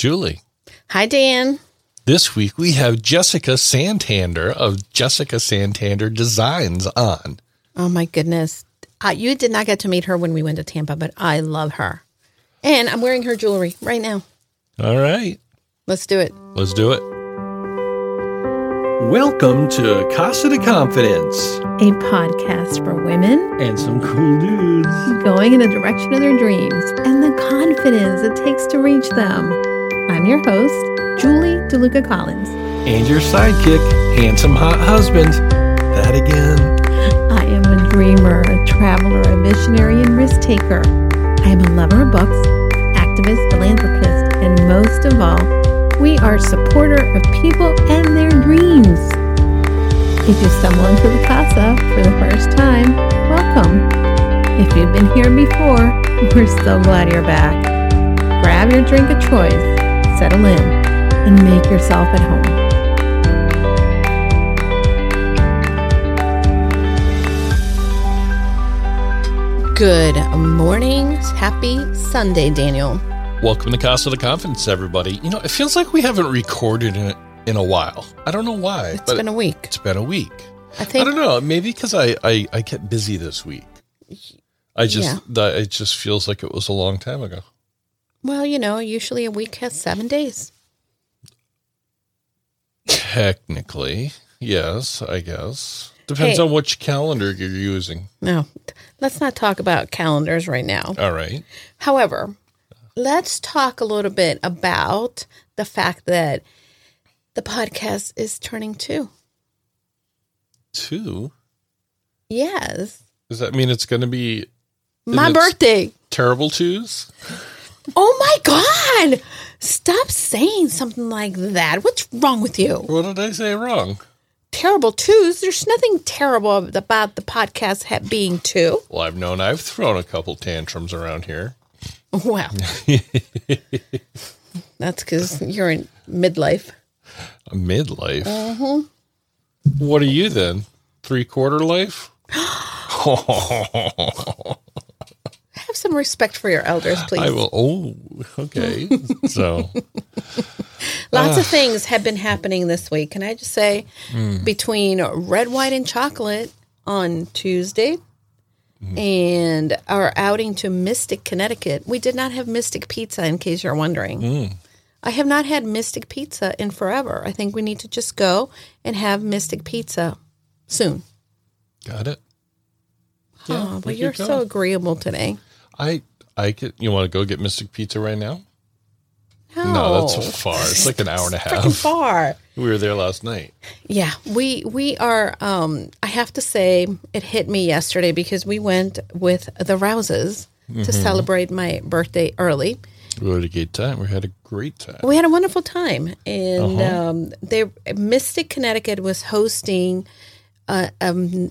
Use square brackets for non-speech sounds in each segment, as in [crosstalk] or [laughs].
Julie. Hi, Dan. This week we have Jessica Santander of Jessica Santander Designs on. Oh, my goodness. Uh, you did not get to meet her when we went to Tampa, but I love her. And I'm wearing her jewelry right now. All right, Let's do it. let's do it. Welcome to Casa de Confidence A podcast for women and some cool dudes. going in the direction of their dreams and the confidence it takes to reach them. I'm your host, Julie DeLuca Collins. And your sidekick, handsome hot husband. That again. I am a dreamer, a traveler, a visionary, and risk taker. I am a lover of books, activist, philanthropist, and most of all, we are a supporter of people and their dreams. If you stumble into the casa for the first time, welcome. If you've been here before, we're so glad you're back. Grab your drink of choice, settle in, and make yourself at home. Good morning. Happy Sunday, Daniel. Welcome to Casa de Confidence, everybody. You know, it feels like we haven't recorded in, in a while. I don't know why, It's but been a week. it's been a week. I think. I don't know. Maybe because I, I I kept busy this week. I just Yeah. that it just feels like it was a long time ago. Well, you know, usually a week has seven days. Technically, yes, I guess depends Hey. on which calendar you're using. No, let's not talk about calendars right now. All right. However, let's talk a little bit about the fact that the podcast is turning two. Two. Yes, Does that mean it's going to be my birthday. terrible twos? Oh my God! Stop saying something like that. What's wrong with you? What did I say wrong? Terrible twos. There's nothing terrible about the podcast ha- being two. Well, I've known I've thrown a couple tantrums around here. Well, [laughs] that's because you're in midlife. Midlife. Mm-hmm. What are you then? Three quarter life? [gasps] [laughs] Have some respect for your elders, please. I will. Oh, okay. [laughs] so, Lots of things have been happening this week. Can I just say, Hmm. between red, white, and chocolate on Tuesday Hmm. and our outing to Mystic, Connecticut, we did not have Mystic Pizza, in case you're wondering. Hmm. I have not had Mystic Pizza in forever. I think we need to just go and have Mystic Pizza soon. got it. oh, we but you're so agreeable today. I, I could. You want to go get Mystic Pizza right now? No, No, that's far. It's like an hour and a [laughs] freaking half. far. We were there last night. Yeah, we we are. Um, I have to say, it hit me yesterday because we went with the Rouses to celebrate my birthday early. We had a great time. We had a great time. We had a wonderful time, and Uh-huh. um, they Mystic Connecticut was hosting a, um,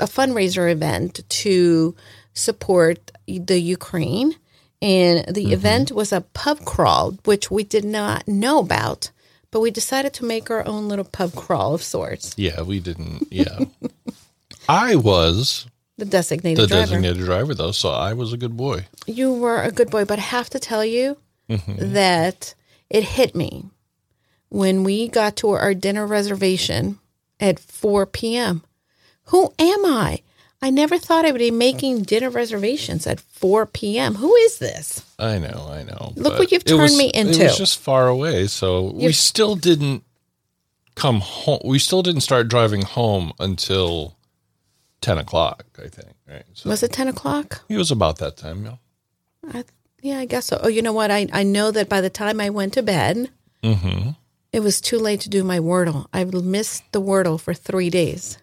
a fundraiser event to support the Ukraine, and the Mm-hmm. event was a pub crawl, which we did not know about. But we decided to make our own little pub crawl of sorts. Yeah, we didn't. Yeah, [laughs] I was The designated the driver. designated driver though, so I was a good boy. You were a good boy, but I have to tell you that it hit me when we got to our dinner reservation at 4 p.m. Who am I? I never thought I would be making dinner reservations at 4 p.m. Who is this? I know, I know. Look what you've it was- turned me It into. was just far away, so we You've- still didn't come home. We still didn't start driving home until ten o'clock. I think. Right. So Was it 10 o'clock? it was about that time. Yeah. I, yeah, I guess so. Oh, you know what? I, I know that by the time I went to bed, Mm-hmm. it was too late to do my Wordle. I missed the Wordle for three days.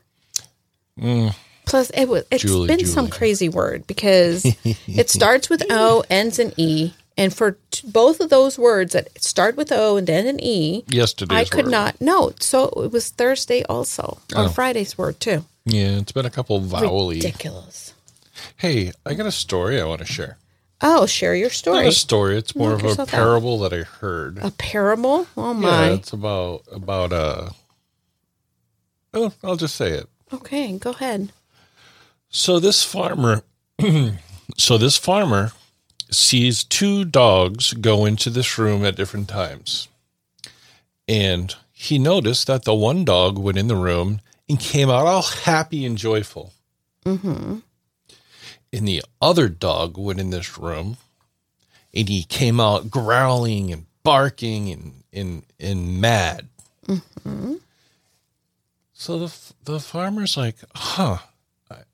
Plus, it was it's. Julie, been some crazy word because [laughs] it starts with O, ends in E, and for t- both of those words that start with O and end in E, yesterday I could word. not note. So it was Thursday also, or Oh. Friday's word too. Yeah, it's been a couple vowely. Ridiculous. Hey, I got a story I want to share. Oh, share your story. Not a story. It's more Knock of a yourself out. parable that I heard. A parable? Oh Yeah, my. it's about about uh. Oh, I'll just say it. Okay, go ahead. So this farmer, [clears throat] so this farmer sees two dogs go into this room at different times. And he noticed that the one dog went in the room and came out all happy and joyful. Mm-hmm. And the other dog went in this room and he came out growling and barking and, and, and mad. Mm-hmm. So the, the farmer's like, huh,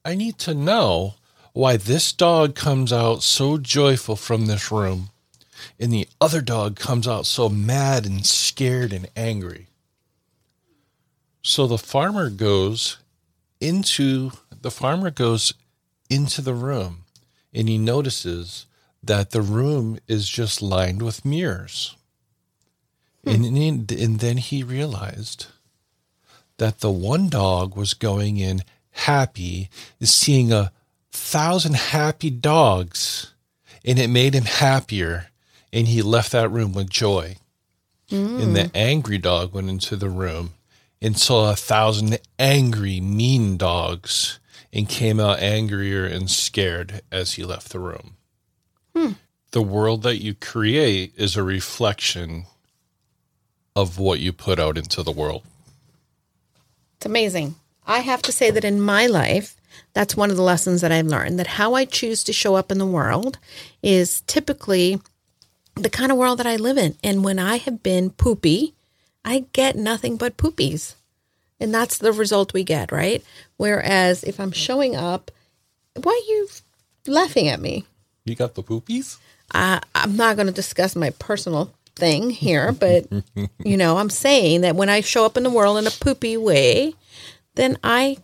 I, need to know why this dog comes out so joyful from this room and the other dog comes out so mad and scared and angry. So the farmer goes into the farmer goes into the room and he notices that the room is just lined with mirrors. Hmm. And, and then he realized that the one dog was going in happy, is seeing a thousand happy dogs, and it made him happier, and he left that room with joy. Mm. And the angry dog went into the room and saw a thousand angry, mean dogs and came out angrier and scared as he left the room. Hmm. The world that you create is a reflection of what you put out into the world. It's amazing. I have to say that in my life, that's one of the lessons that I've learned that how I choose to show up in the world is typically the kind of world that I live in. And when I have been poopy, I get nothing but poopies. And that's the result we get, right? Whereas if I'm showing up, why are you laughing at me? You got the poopies? Uh, I'm not going to discuss my personal thing here, but [laughs] you know, I'm saying that when I show up in the world in a poopy way, then I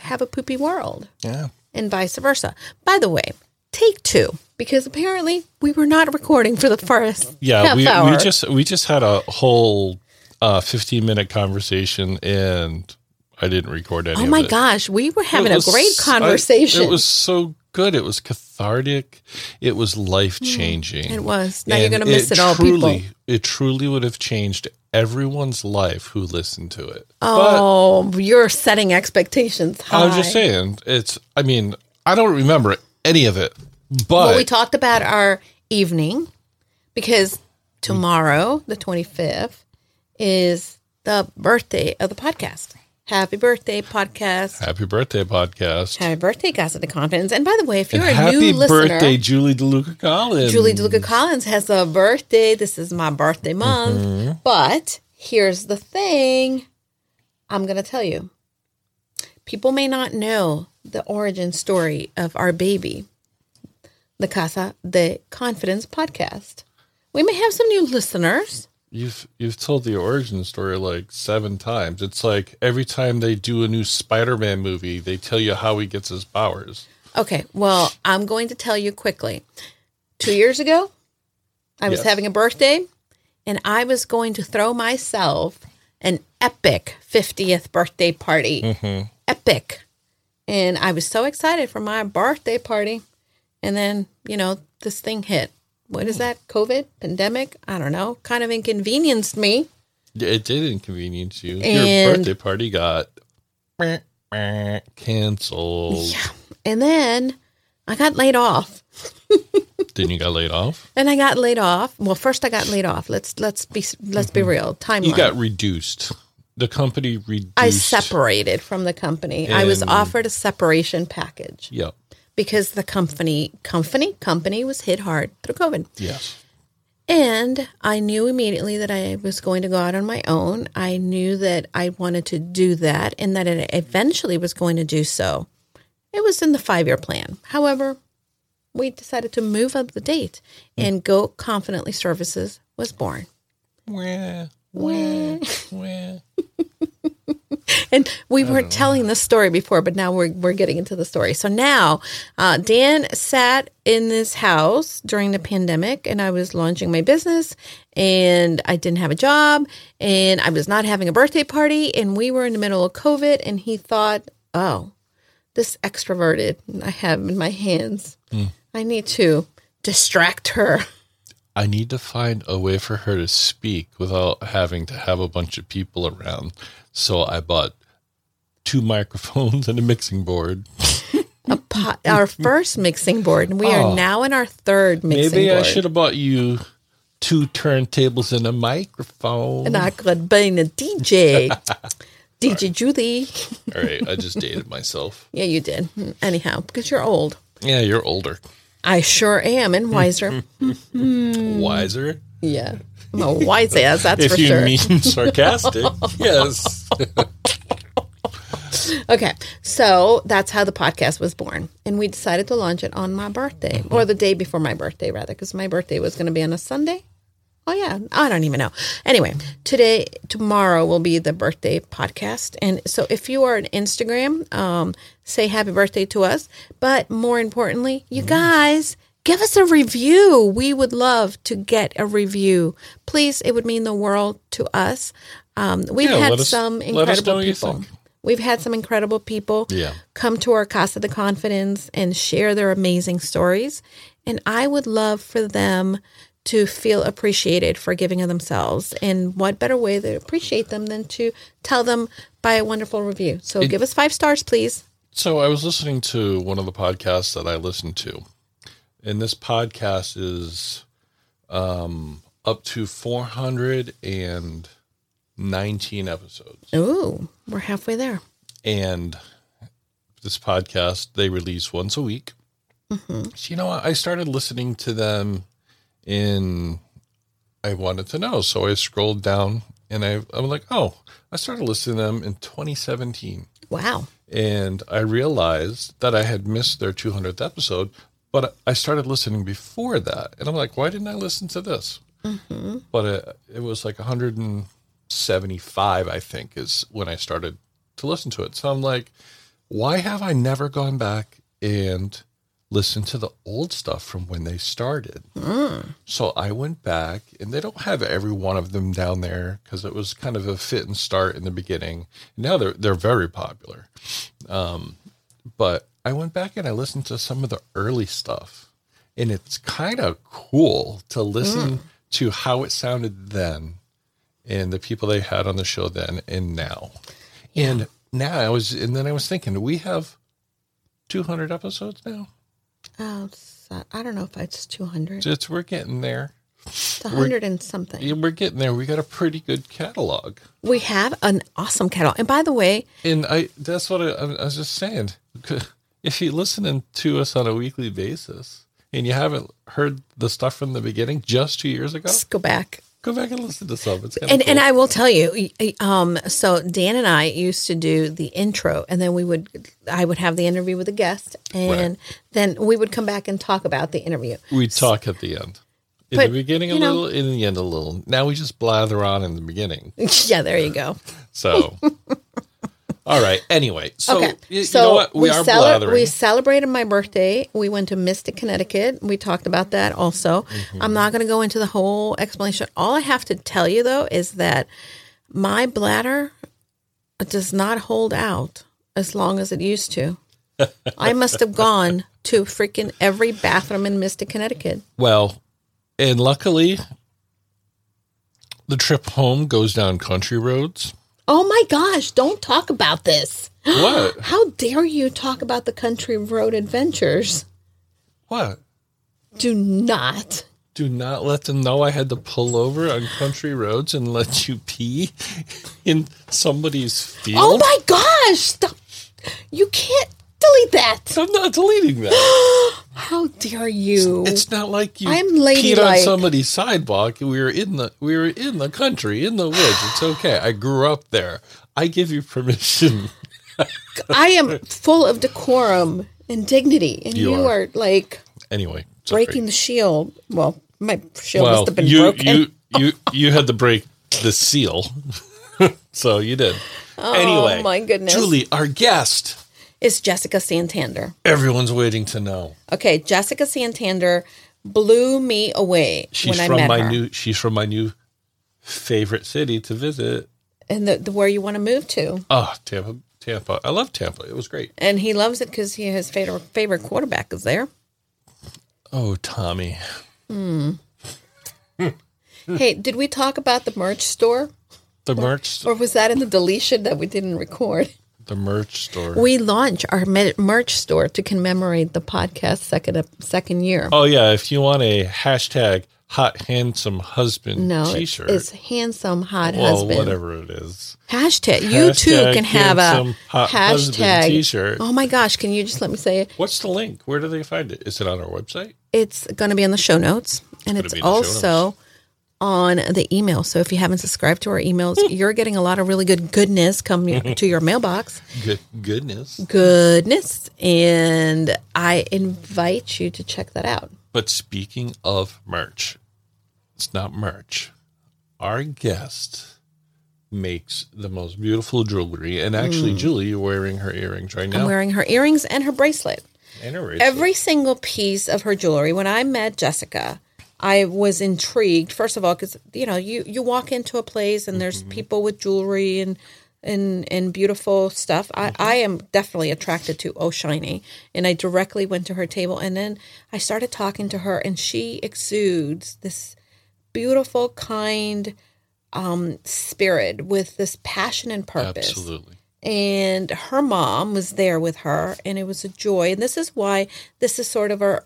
have a poopy world. Yeah. And vice versa. By the way, take two because apparently we were not recording for the first [laughs] Yeah, we, hour. we just we just had a whole uh, 15 minute conversation and I didn't record any oh my gosh, we were having It a was- great I- conversation. it was so good. It was cathartic. It was life changing. Mm, It was. Now you're gonna miss it all, truly, people. It truly would have changed everyone's life who listened to it. oh, you're setting expectations high. I'm just saying, it's. I mean, I don't remember any of it, but Well, we talked about our evening because tomorrow, the 25th, is the birthday of the podcast. Happy birthday, podcast. happy birthday podcast. Happy birthday, Casa de Confidence. And by the way, if you're and a new listener, Happy birthday, Julie DeLuca Collins. Julie DeLuca Collins has a birthday. This is my birthday month. Mm-hmm. But here's the thing I'm going to tell you. People may not know the origin story of our baby, the Casa de Confidence podcast. We may have some new listeners. You've you've told the origin story like seven times. It's like every time they do a new Spider-Man movie, they tell you how he gets his powers. Okay, well, I'm going to tell you quickly. Two years ago, I was Yes. having a birthday and I was going to throw myself an epic 50th birthday party. Mm-hmm. Epic. And I was so excited for my birthday party. And then, you know, this thing hit. What is that? COVID? Pandemic? I don't know. Kind of inconvenienced me. It did inconvenience you. Your birthday party got canceled. Yeah. And then I got laid off. [laughs] Then you got laid off. And I got laid off. Well, first I got laid off. Let's let's be let's be mm-hmm. real. Timeline. You got reduced. The company reduced. I separated from the company. I was offered a separation package Yep. Because the company company company was hit hard through COVID. Yes. And I knew immediately that I was going to go out on my own. I knew that I wanted to do that and that it eventually was going to do so. It was in the 5-year plan. However, we decided to move up the date and Go Confidently Services was born. Wah, wah, wah. [laughs] And we weren't telling the story before, but now we're we're getting into the story. So now, uh, Dan sat in this house during the pandemic, and I was launching my business, and I didn't have a job, and I was not having a birthday party, and we were in the middle of COVID, and he thought, "Oh, this extroverted I have in my hands, I need to distract her." [laughs] I need to find a way for her to speak without having to have a bunch of people around. So I bought two microphones and a mixing board. a po- our first mixing board, and we Oh. are now in our third mixing Maybe board. Maybe I should have bought you two turntables and a microphone. And I could have been a DJ. DJ Julie. All right, I just dated myself. [laughs] Yeah, you did. Anyhow, because you're old. Yeah, you're older, I sure am, and wiser. [laughs] wiser. Yeah. I'm a wise ass, that's If for you sure. mean [laughs] sarcastic, yes. [laughs] Okay, so that's how the podcast was born. And we decided to launch it on my birthday, Mm-hmm. or the day before my birthday, rather, because my birthday was going to be on a Sunday. Oh, yeah. I don't even know. Anyway, today, tomorrow will be the birthday podcast. And so if you are on Instagram, um, say happy birthday to us. But more importantly, Mm-hmm. you guys, give us a review. We would love to get a review. Please, it would mean the world to us. Um, we've Yeah, had us- some let us know incredible people. We've had some incredible people Yeah. come to our Casa de Confidence and share their amazing stories. And I would love for them to feel appreciated for giving of themselves. And what better way to appreciate them than to tell them by a wonderful review? So give us five stars, please. So I was listening to one of the podcasts that I listened to, and this podcast is um, up to 419 episodes. Ooh, we're halfway there. And this podcast they release once a week. So, you know. I started listening to them in. I wanted to know, so I scrolled down and I I'm like, oh, I started listening to them in 2017 Wow. and I realized that I had missed their 200th episode, but I started listening before that, and I'm like, why didn't I listen to this? But it, it was like 175, I think, is when I started to listen to it. So I'm like, why have I never gone back and listened to the old stuff from when they started? So I went back, and they don't have every one of them down there because it was kind of a fit and start in the beginning. Now they're they're very popular, um, but I went back and I listened to some of the early stuff, and it's kind of cool to listen mm. to how it sounded then, and the people they had on the show then and now, and now I was and then I was thinking, we have two hundred episodes now? Oh, I don't know if it's 200. It's we're getting there. It's 100 and something. Yeah, we're getting there. We got a pretty good catalog. We have an awesome catalog. And by the way, And I that's what I, I was just saying. If you're listening to us on a weekly basis and you haven't heard the stuff from the beginning just two years ago, let's go back. go back and listen to some. It's and cool. and I will tell you, um, so Dan and I used to do the intro, and then we would, I would have the interview with a guest, and then we would come back and talk about the interview. we talk at the end. In But, the beginning a know- little, in the end a little. Now we just blather on in the beginning. [laughs] yeah, there you go. So, [laughs] all right. Anyway, so okay, you, so know what? We, are cele- blathering. we celebrated my birthday. We went to Mystic, Connecticut. We talked about that also. Mm-hmm. I'm not going to go into the whole explanation. All I have to tell you though is that my bladder does not hold out as long as it used to. [laughs] I must have gone to freaking every bathroom in Mystic, Connecticut. well, and luckily, the trip home goes down country roads. Oh my gosh, don't talk about this. What? [gasps] How dare you talk about the country road adventures? What? Do not. Do not let them know I had to pull over on country roads and let you pee [laughs] in somebody's field. Oh my gosh! Stop. You can't delete that. I'm not deleting that. [gasps] How dare you? It's not like you I'm peed on somebody's sidewalk. We were in the we were in the country, in the woods. It's okay. I grew up there. I give you permission. [laughs] I am full of decorum and dignity, and You you, are. are. like Anyway, sorry. breaking the shield. Well, my shield well, must have been you broken. you [laughs] you you had to break the seal, [laughs] so you did. Oh, anyway, Oh, my goodness. Julie, our guest. It's Jessica Santander. Everyone's waiting to know. Okay, Jessica Santander blew me away She's when I from met my her. new. She's from my new favorite city to visit. and the, the where you want to move to. Oh, Tampa, Tampa. I love Tampa. It was great. And he loves it because he his favorite favorite quarterback is there. Oh, Tommy. Hmm. [laughs] Hey, did we talk about the merch store, The merch. or was that in the deletion that we didn't record? The merch store. We launch our merch store to commemorate the podcast second second year. oh yeah, if you want a hashtag hot handsome husband no, T-shirt, it's handsome hot well, husband. whatever it is. Hashtag. You too can have a handsome hot husband hashtag T-shirt. Oh my gosh! Can you just let me say it? What's the link? Where do they find it? Is it on our website? It's going to be in the show notes, and it's also on the email. So if you haven't subscribed to our emails, [laughs] you're getting a lot of really good goodness coming to your mailbox. Good goodness. Goodness, and I invite you to check that out. But speaking of merch, it's not merch. Our guest makes the most beautiful jewelry, and actually, Julie, you're wearing her earrings right Mm. I'm wearing her earrings and her bracelet. and her bracelet. Every single piece of her jewelry. When I met Jessica, I was intrigued. First of all, because you know, you you walk into a place and there's people with jewelry and and and beautiful stuff. I I am definitely attracted to Oh Shiny, and I directly went to her table, and then I started talking to her, and she exudes this beautiful, kind um, spirit with this passion and purpose Absolutely. and her mom was there with her and it was a joy and this is why this is sort of our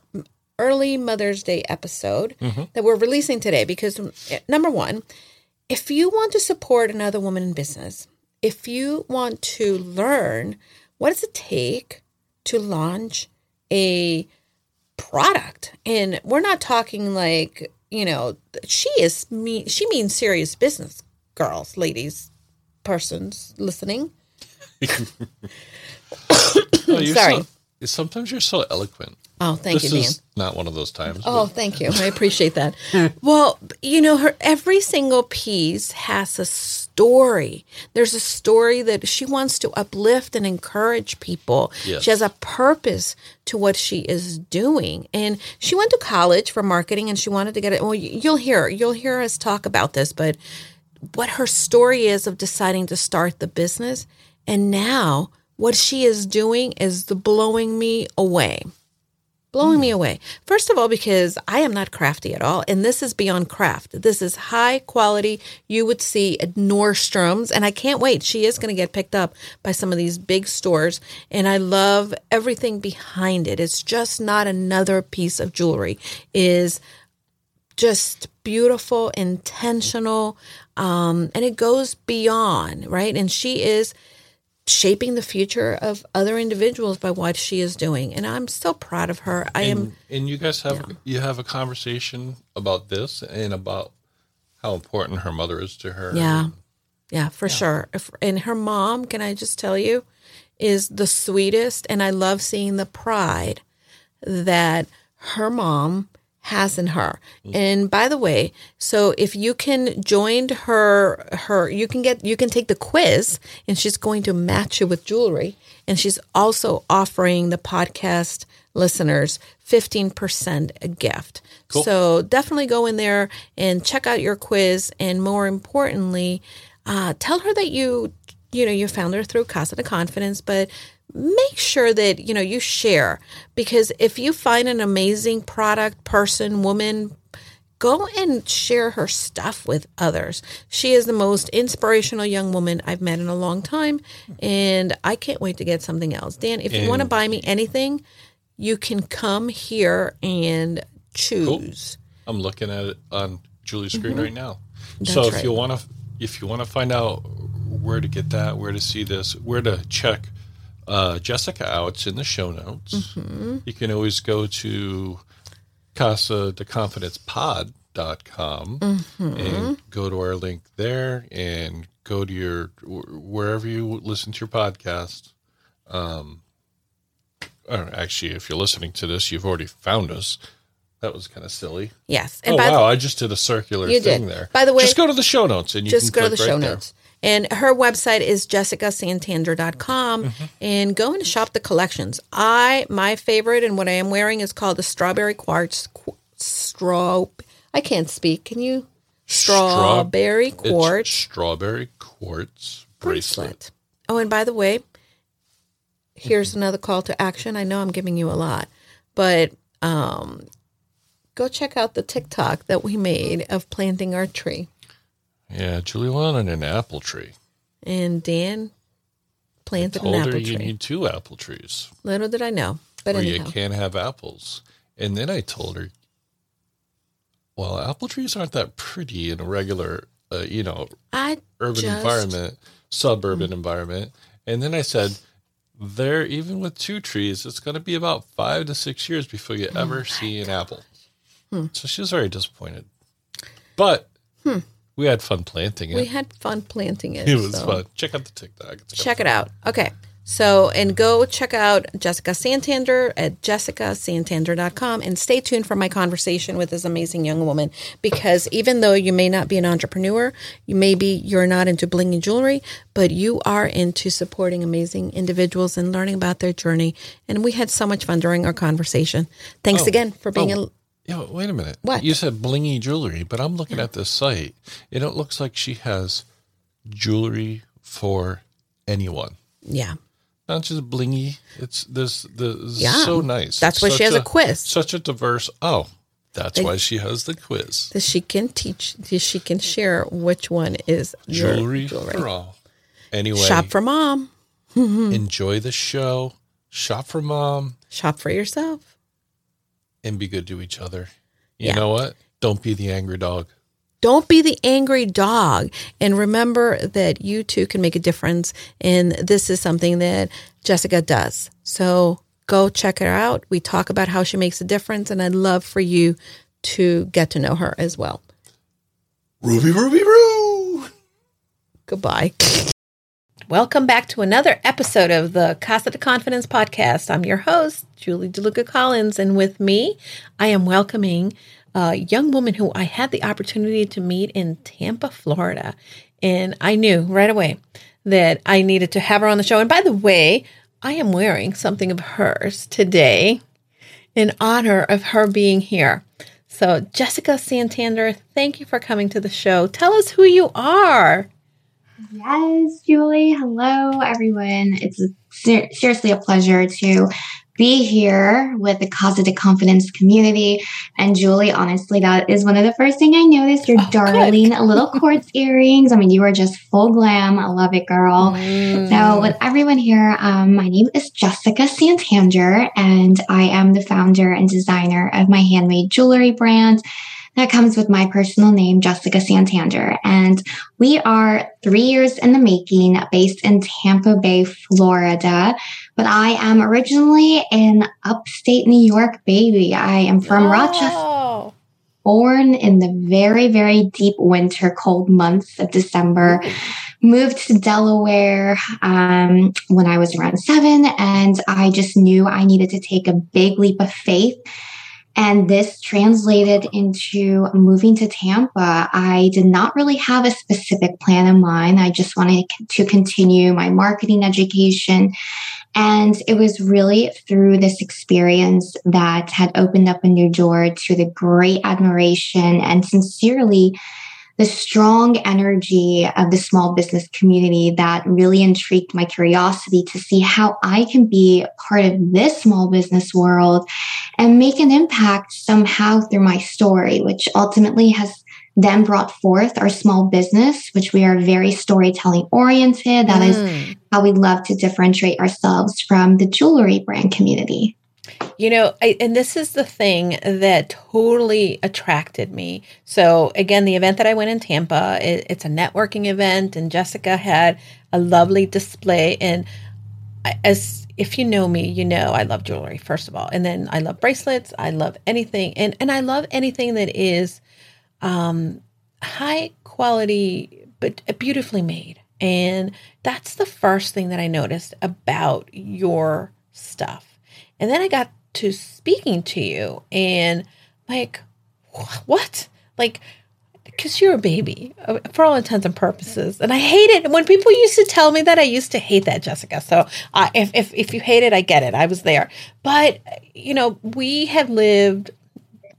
early mother's day episode mm-hmm. that we're releasing today because number one if you want to support another woman in business if you want to learn what does it take to launch a product and we're not talking like you know she is mean she means serious business girls ladies persons listening [laughs] Oh, Sorry. So, sometimes you're so eloquent. Oh thank this you dan is not one of those times. Oh, thank you. I appreciate that. [laughs] well, you know, her every single piece has a story. There's a story that she wants to uplift and encourage people. Yes. She has a purpose to what she is doing. And she went to college for marketing and she wanted to get it. Well, you- you'll hear you'll hear us talk about this, but what her story is of deciding to start the business and now what she is doing is the blowing me away blowing me away. First of all, because I am not crafty at all, and this is beyond craft. This is high quality. You would see at Nordstrom's, and I can't wait. She is going to get picked up by some of these big stores, and I love everything behind it. It's just not another piece of jewelry. Is just beautiful, intentional, um, and it goes beyond right. And she is shaping the future of other individuals by what she is doing, and I'm so proud of her. I am. and, and you guys have you have a conversation about this and about how important her mother is to her. Yeah, yeah, for sure. If, and her mom, can I just tell you, is the sweetest, and I love seeing the pride that her mom has in her. And by the way, so if you can join her her you can get you can take the quiz and she's going to match you with jewelry and she's also offering the podcast listeners 15% a gift. So definitely go in there and check out your quiz and more importantly, uh, tell her that you you know you found her through Casa de Confidence, but make sure that you know you share because if you find an amazing product, person, woman, go and share her stuff with others. She is the most inspirational young woman I've met in a long time, and I can't wait to get something else. Dan, if you want to buy me anything, you can come here and choose. I'm looking at it on Julie's screen right now. Mm-hmm. That's so if right. you want to, if you want to find out where to get that, where to see this, where to check uh, Jessica out, it's in the show notes. Mm-hmm. You can always go to Casa de Confidence Pod.com Mm-hmm. and go to our link there and go to your wherever you listen to your podcast. Um, or actually, if you're listening to this, you've already found us. That was kind of silly. Yes, and oh by the wow! I just did a circular thing did. there. By the way- just go to the show notes and you just can go to the click show there. notes. And her website is jessicasantander.com Mm-hmm. and go and shop the collections. I my favorite and what I am wearing is called the strawberry quartz qu- straw I can't speak. Can you strawberry It's quartz strawberry quartz bracelet. bracelet. Oh, and by the way, here's another call to action. I know I'm giving you a lot, but um go check out the TikTok that we made of planting our tree. Yeah, Julie wanted an apple tree. And Dan planted an Told apple her you need two apple trees, Little did I know. But or you can't have apples. And then I told her, well, apple trees aren't that pretty in a regular, uh, you know, I urban Just- environment, suburban mm. environment. And then I said, there, even with two trees, it's going to be about five to six years before you oh ever see an apple. Hmm. So she was very disappointed. But hmm. We had fun planting it. we had fun planting it. [laughs] it was so- fun. Check out the TikTok. It's check it out. Okay. So, and go check out Jessica Santander at jessicasantander.com and stay tuned for my conversation with this amazing young woman because even though you may not be an entrepreneur, you maybe you're not into bling and jewelry, but you are into supporting amazing individuals and learning about their journey. And we had so much fun during our conversation. Thanks Oh. again for being Oh. A Yeah, wait a minute. What? You said blingy jewelry, but I'm looking at this site and it looks like she has jewelry for anyone. yeah. Not just blingy. It's this the Yeah. so nice. That's It's why she has a quiz. Such a diverse oh. That's why she has the quiz. That she can teach, that she can share which one is your Jewelry, for all. Anyway, Shop for mom. [laughs] enjoy the show. Shop for mom Shop for yourself. And be good to each other. You Yeah. know what? Don't be the angry dog. Don't be the angry dog. And remember that you too can make a difference. And this is something that Jessica does. So go check her out. We talk about how she makes a difference. And I'd love for you to get to know her as well. Ruby, Ruby, Roo. Goodbye. [laughs] Welcome back to another episode of the Casa de Confidence podcast. I'm your host, Julie DeLuca Collins, and with me, I am welcoming a young woman who I had the opportunity to meet in Tampa, Florida. And I knew right away that I needed to have her on the show. And by the way, I am wearing something of hers today in honor of her being here. So, Jessica Santander, thank you for coming to the show. Tell us who you are. Yes, Julie. Hello, everyone. It's ser- seriously a pleasure to be here with the Casa de Confidence community. And Julie, honestly, that is one of the first thing I noticed. Your Oh, good. darling little [laughs] quartz earrings. I mean, you are just full glam. I love it, girl. Mm. So, with everyone here, um, my name is Jessica Santander, and I am the founder and designer of my handmade jewelry brand that comes with my personal name, Jessica Santander. And we are three years in the making, based in Tampa Bay, Florida. But I am originally in upstate New York, baby. I am from Rochester Oh. born in the very, very deep winter, cold months of December. Moved to Delaware um, when I was around seven, and I just knew I needed to take a big leap of faith. And this translated into moving to Tampa. I did not really have a specific plan in mind. I just wanted to continue my marketing education. And it was really through this experience that had opened up a new door to the great admiration and sincerely the strong energy of the small business community that really intrigued my curiosity to see how I can be part of this small business world and make an impact somehow through my story, which ultimately has then brought forth our small business, which we are very storytelling oriented. That is Mm. how we love to differentiate ourselves from the jewelry brand community. You know, I, and this is the thing that totally attracted me. So, again, the event that I went in Tampa, it, it's a networking event, and Jessica had a lovely display. And as if you know me, you know I love jewelry first of all, and then I love bracelets. I love anything, and and I love anything that is um, high quality but beautifully made. And that's the first thing that I noticed about your stuff. And then I got to speaking to you and like, what? Like, because you're a baby uh, for all intents and purposes. And I hate it. When people used to tell me that, I used to hate that, Jessica. So I if, if, if you hate it, I get it. I was there. But, you know, we have lived,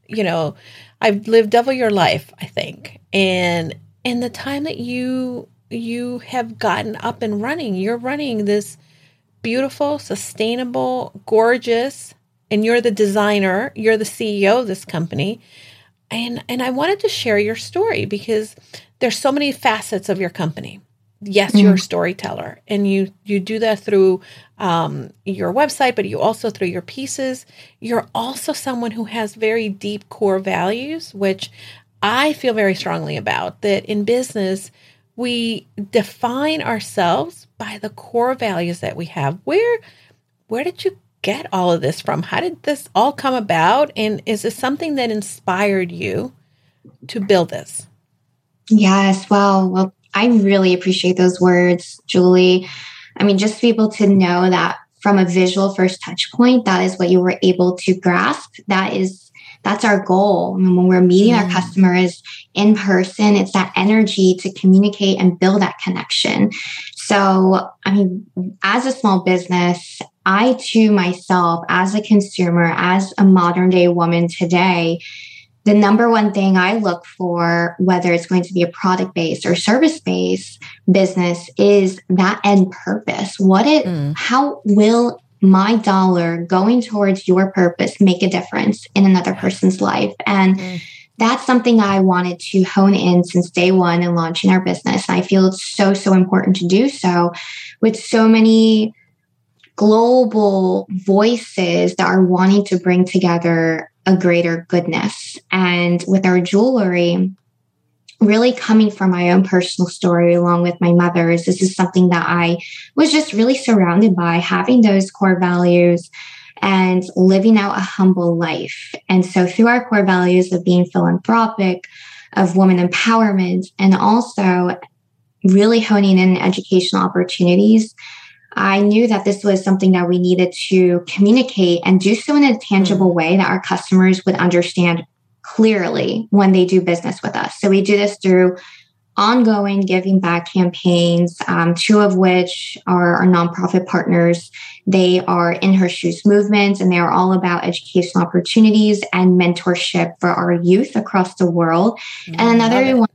you know, I've lived double your life, I think. And in the time that you you have gotten up and running, you're running this beautiful, sustainable, gorgeous, and you're the designer, you're the CEO of this company. And and I wanted to share your story because there's so many facets of your company. yes mm-hmm. you're a storyteller and you you do that through um, your website but you also through your pieces you're also someone who has very deep core values which i feel very strongly about that in business we define ourselves by the core values that we have where where did you get all of this from how did this all come about and is this something that inspired you to build this yes well well I really appreciate those words, Julie. I mean, just to be able to know that from a visual first touch point, that is what you were able to grasp. That is that's our goal. I mean, when we're meeting mm. our customers in person, it's that energy to communicate and build that connection. So, I mean, as a small business, I too myself, as a consumer, as a modern day woman today, the number one thing I look for, whether it's going to be a product based or service based business, is that end purpose. What it, mm. how will my dollar going towards your purpose make a difference in another person's life? And mm. that's something I wanted to hone in since day one in launching our business. And I feel it's so, so important to do so with so many global voices that are wanting to bring together a greater goodness. And with our jewelry, really coming from my own personal story along with my mother's, this is something that I was just really surrounded by having those core values and living out a humble life. And so through our core values of being philanthropic, of woman empowerment, and also really honing in educational opportunities, I knew that this was something that we needed to communicate and do so in a tangible mm. way that our customers would understand clearly when they do business with us. So we do this through ongoing giving back campaigns, um, two of which are our nonprofit partners. They are In Her Shoes movements, and they are all about educational opportunities and mentorship for our youth across the world. Mm, and another one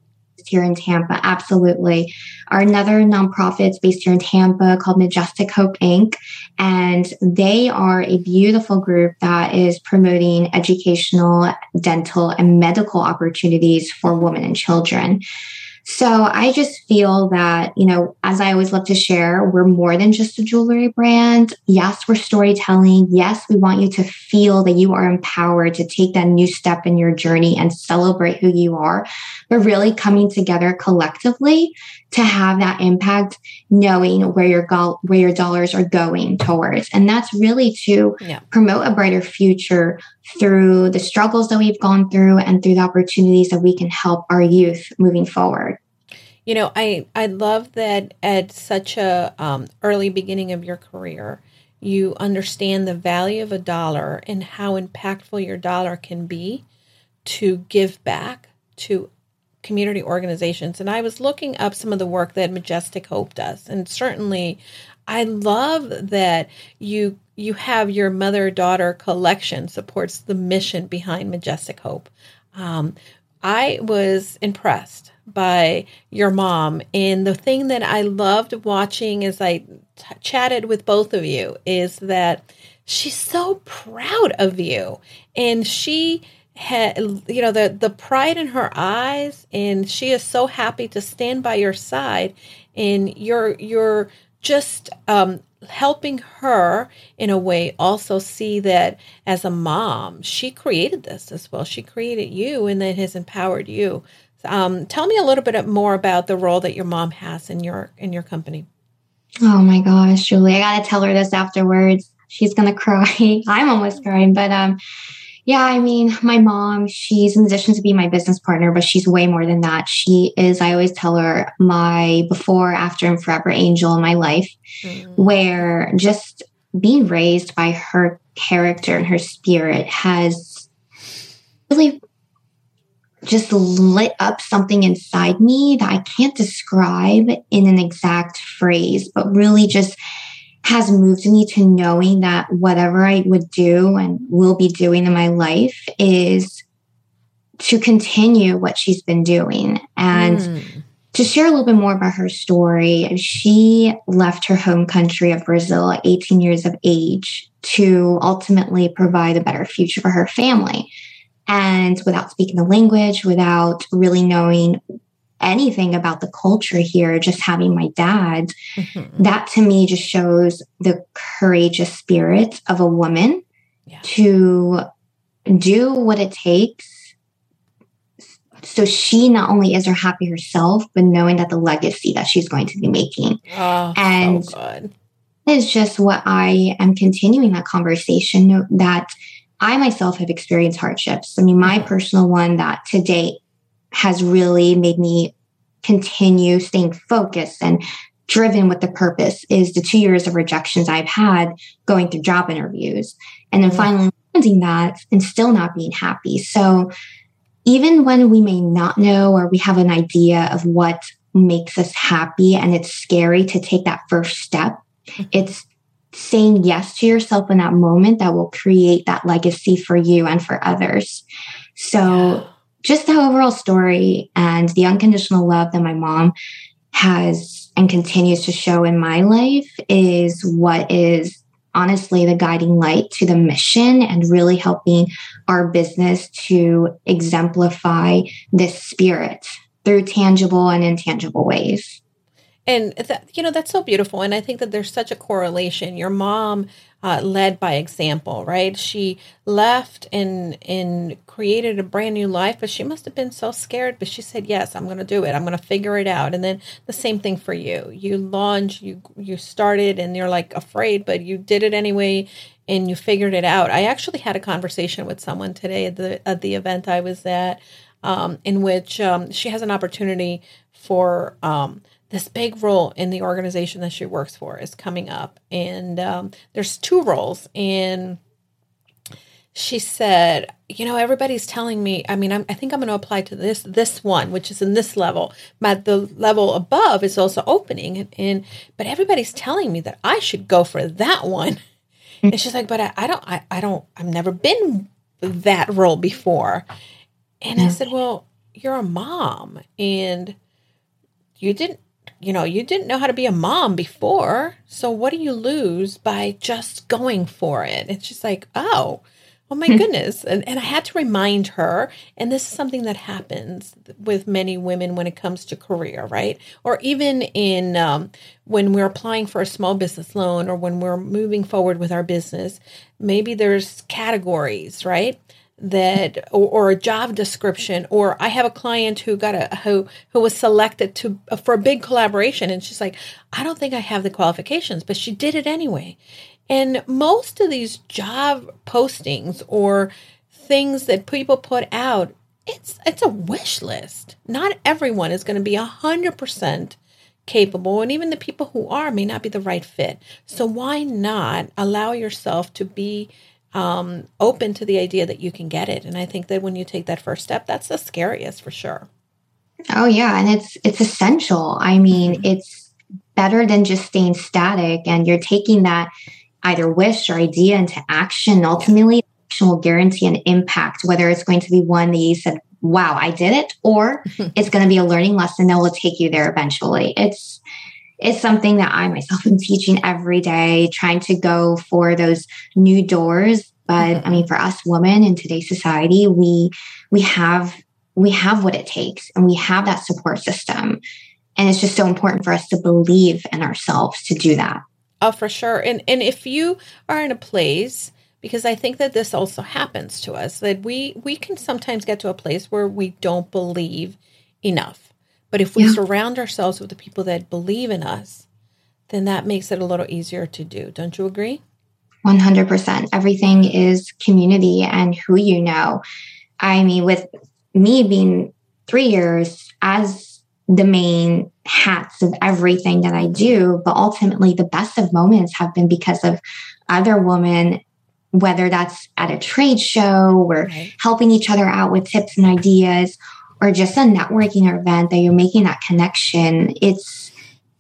here in Tampa. Absolutely. Our another nonprofit based here in Tampa called Majestic Hope Inc. And they are a beautiful group that is promoting educational, dental, and medical opportunities for women and children. So I just feel that, you know, as I always love to share, we're more than just a jewelry brand. Yes, we're storytelling. Yes, we want you to feel that you are empowered to take that new step in your journey and celebrate who you are, but really coming together collectively to have that impact, knowing where your go- where your dollars are going towards, and that's really to yeah. promote a brighter future through the struggles that we've gone through and through the opportunities that we can help our youth moving forward. You know, I I love that at such a um, early beginning of your career, you understand the value of a dollar and how impactful your dollar can be to give back to community organizations. And I was looking up some of the work that Majestic Hope does. And certainly I love that you you have your mother daughter collection supports the mission behind Majestic Hope. Um, I was impressed by your mom, and the thing that I loved watching as I t- chatted with both of you is that she's so proud of you, and she had you know the the pride in her eyes and she is so happy to stand by your side and you're you're just um, helping her in a way also see that as a mom she created this as well. She created you and then has empowered you. Um, tell me a little bit more about the role that your mom has in your in your company. Oh my gosh julie i gotta tell her this afterwards. She's gonna [laughs] cry. I'm almost crying but um yeah, I mean, my mom, she's in addition to be my business partner, but she's way more than that. She is, I always tell her, my before, after, and forever angel in my life, mm-hmm. where just being raised by her character and her spirit has really just lit up something inside me that I can't describe in an exact phrase, but really just has moved me to knowing that whatever I would do and will be doing in my life is to continue what she's been doing. And mm. to share a little bit more about her story, she left her home country of Brazil at 18 years of age to ultimately provide a better future for her family. And without speaking the language, without really knowing anything about the culture here, just having my dad, mm-hmm. that to me just shows the courageous spirit of a woman yeah. to do what it takes. So she not only is her happy herself, but knowing that the legacy that she's going to be making. Oh, and so is just what I am continuing that conversation that I myself have experienced hardships. I mean, my mm-hmm. personal one that to date has really made me continue staying focused and driven with the purpose is the two years of rejections I've had going through job interviews and then mm-hmm. finally landing that and still not being happy. So even when we may not know or we have an idea of what makes us happy and it's scary to take that first step, mm-hmm. it's saying yes to yourself in that moment that will create that legacy for you and for others. So just the overall story and the unconditional love that my mom has and continues to show in my life is what is honestly the guiding light to the mission and really helping our business to exemplify this spirit through tangible and intangible ways. And that, you know, that's so beautiful. And I think that there's such a correlation. Your mom uh, led by example, right? She left and and created a brand new life, but she must have been so scared. But she said, "Yes, I'm going to do it. I'm going to figure it out." And then the same thing for you. You launched, you you started, and you're like afraid, but you did it anyway, and you figured it out. I actually had a conversation with someone today at the at the event I was at, um, in which um, she has an opportunity for. Um, this big role in the organization that she works for is coming up. And um, there's two roles. And she said you know everybody's telling me i mean I'm, i think i'm going to apply to this this one which is in this level. But the level above is also opening. And, and but everybody's telling me that i should go for that one. And she's like but i, I don't I, I don't i've never been that role before. And i said well you're a mom and you didn't you know, you didn't know how to be a mom before. So what do you lose by just going for it? It's just like, oh, oh my goodness. And, and I had to remind her, and this is something that happens with many women when it comes to career, right? Or even in um, when we're applying for a small business loan or when we're moving forward with our business, maybe there's categories, right? That or, or, a job description or i have a client who got a who who was selected to for a big collaboration and she's like i don't think i have the qualifications but she did it anyway. And most of these job postings or things that people put out it's it's a wish list. Not everyone is going to be a hundred percent capable and even the people who are may not be the right fit. So why not allow yourself to be um, open to the idea that you can get it. And I think that when you take that first step, that's the scariest for sure. Oh yeah, and it's it's essential. I mean, mm-hmm. it's better than just staying static and you're taking that either wish or idea into action. Ultimately, action will guarantee an impact, whether it's going to be one that you said, wow, I did it, or [laughs] it's going to be a learning lesson that will take you there eventually. It's it's something that I myself [laughs] am teaching every day, trying to go for those new doors. But mm-hmm. I mean, for us women in today's society, we we have we have what it takes and we have that support system. And it's just so important for us to believe in ourselves to do that. Oh, for sure. And and if you are in a place because I think that this also happens to us that we we can sometimes get to a place where we don't believe enough but if we yeah. surround ourselves with the people that believe in us, then that makes it a little easier to do. Don't you agree? 100%. Everything is community and who you know. I mean, with me being three years as the main hats of everything that I do, but ultimately the best of moments have been because of other women, whether that's at a trade show, we're right. helping each other out with tips and ideas, or just a networking event that you're making that connection, it's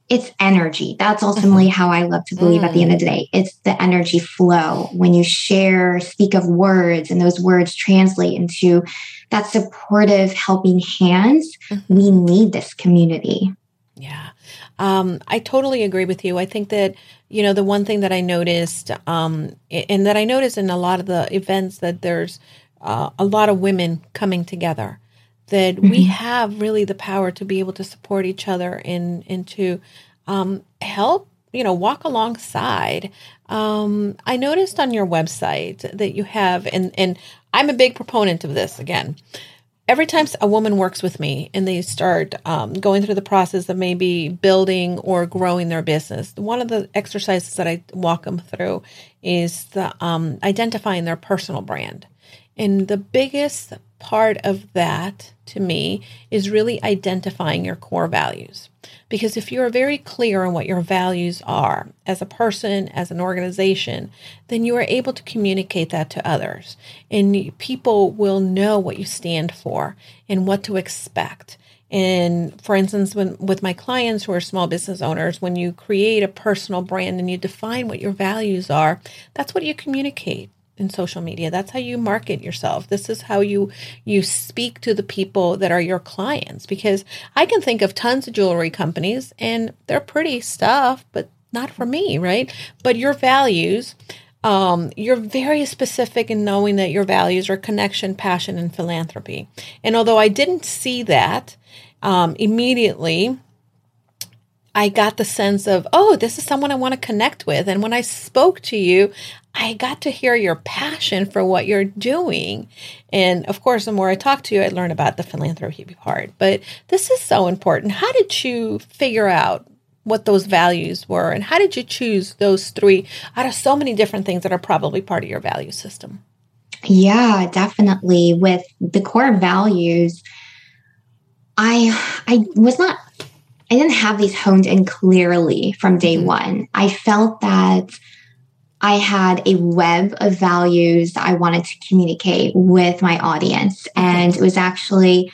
it's energy. That's ultimately mm-hmm. how I love to believe mm. at the end of the day. It's the energy flow when you share, speak of words, and those words translate into that supportive, helping hands. Mm-hmm. We need this community. Yeah. Um, I totally agree with you. I think that, you know, the one thing that I noticed, um, and that I noticed in a lot of the events that there's uh, a lot of women coming together that mm-hmm. we have really the power to be able to support each other and and to um, help you know walk alongside um, i noticed on your website that you have and and i'm a big proponent of this again every time a woman works with me and they start um, going through the process of maybe building or growing their business, one of the exercises that I walk them through is the um, identifying their personal brand. And the biggest part of that to me is really identifying your core values. Because if you're very clear on what your values are as a person, as an organization, then you are able to communicate that to others. And people will know what you stand for and what to expect. And for instance, when with my clients who are small business owners, when you create a personal brand and you define what your values are, that's what you communicate in social media. That's how you market yourself. This is how you you speak to the people that are your clients because i can think of tons of jewelry companies and they're pretty stuff but not for me right? But your values um, you're very specific in knowing that your values are connection passion and philanthropy. And although i didn't see that um, immediately I got the sense of, oh, this is someone I want to connect with. And when I spoke to you, I got to hear your passion for what you're doing. And of course, the more I talk to you, I learn about the philanthropy part. But this is so important. How did you figure out what those values were? And how did you choose those three out of so many different things that are probably part of your value system? Yeah, definitely. With the core values, I I was not I didn't have these honed in clearly from day mm-hmm. one. I felt that I had a web of values that I wanted to communicate with my audience. And it was actually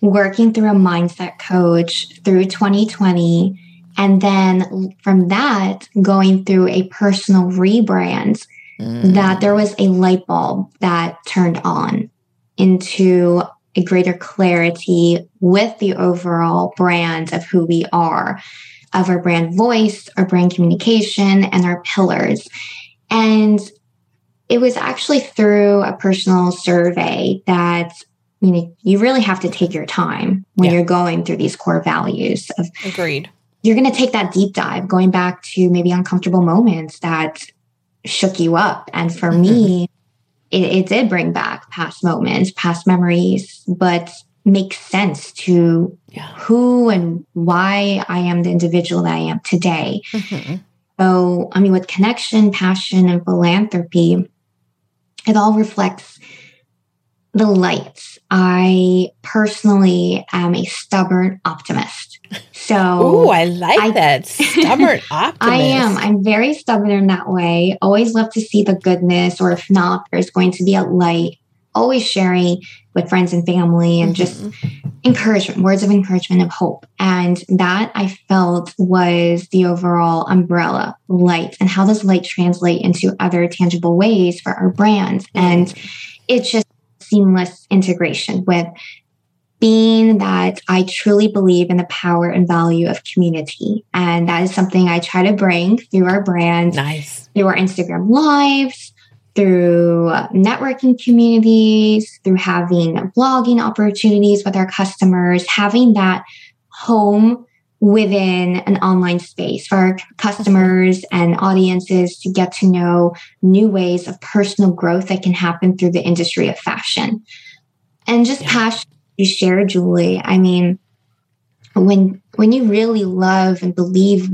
working through a mindset coach through 2020. And then from that, going through a personal rebrand, mm. that there was a light bulb that turned on into a greater clarity with the overall brand of who we are, of our brand voice, our brand communication, and our pillars. And it was actually through a personal survey that you know you really have to take your time when yeah. you're going through these core values of agreed you're going to take that deep dive going back to maybe uncomfortable moments that shook you up and for mm-hmm. me it, it did bring back past moments, past memories, but makes sense to yeah. who and why I am the individual that I am today. Mm-hmm. So, I mean, with connection, passion, and philanthropy, it all reflects the light. I personally am a stubborn optimist. So, oh, I like I, that [laughs] stubborn optimist. I am. I'm very stubborn in that way. Always love to see the goodness, or if not, there's going to be a light. Always sharing with friends and family, and mm-hmm. just encouragement, words of encouragement, of hope, and that I felt was the overall umbrella light. And how does light translate into other tangible ways for our brand? Mm-hmm. And it's just seamless integration with being that I truly believe in the power and value of community. And that is something I try to bring through our brand, nice. through our Instagram lives, through networking communities, through having blogging opportunities with our customers, having that home within an online space for our customers and audiences to get to know new ways of personal growth that can happen through the industry of fashion. And just yeah. passion you share, Julie. I mean, when when you really love and believe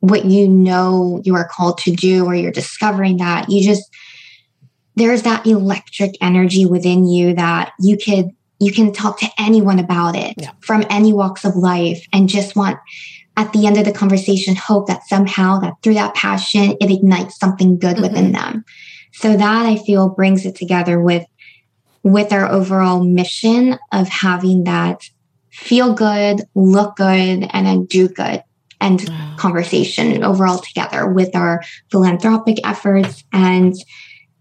what you know you are called to do or you're discovering that, you just there's that electric energy within you that you could you can talk to anyone about it yeah. from any walks of life and just want at the end of the conversation hope that somehow that through that passion it ignites something good mm-hmm. within them so that i feel brings it together with with our overall mission of having that feel good look good and a do good and wow. conversation overall together with our philanthropic efforts and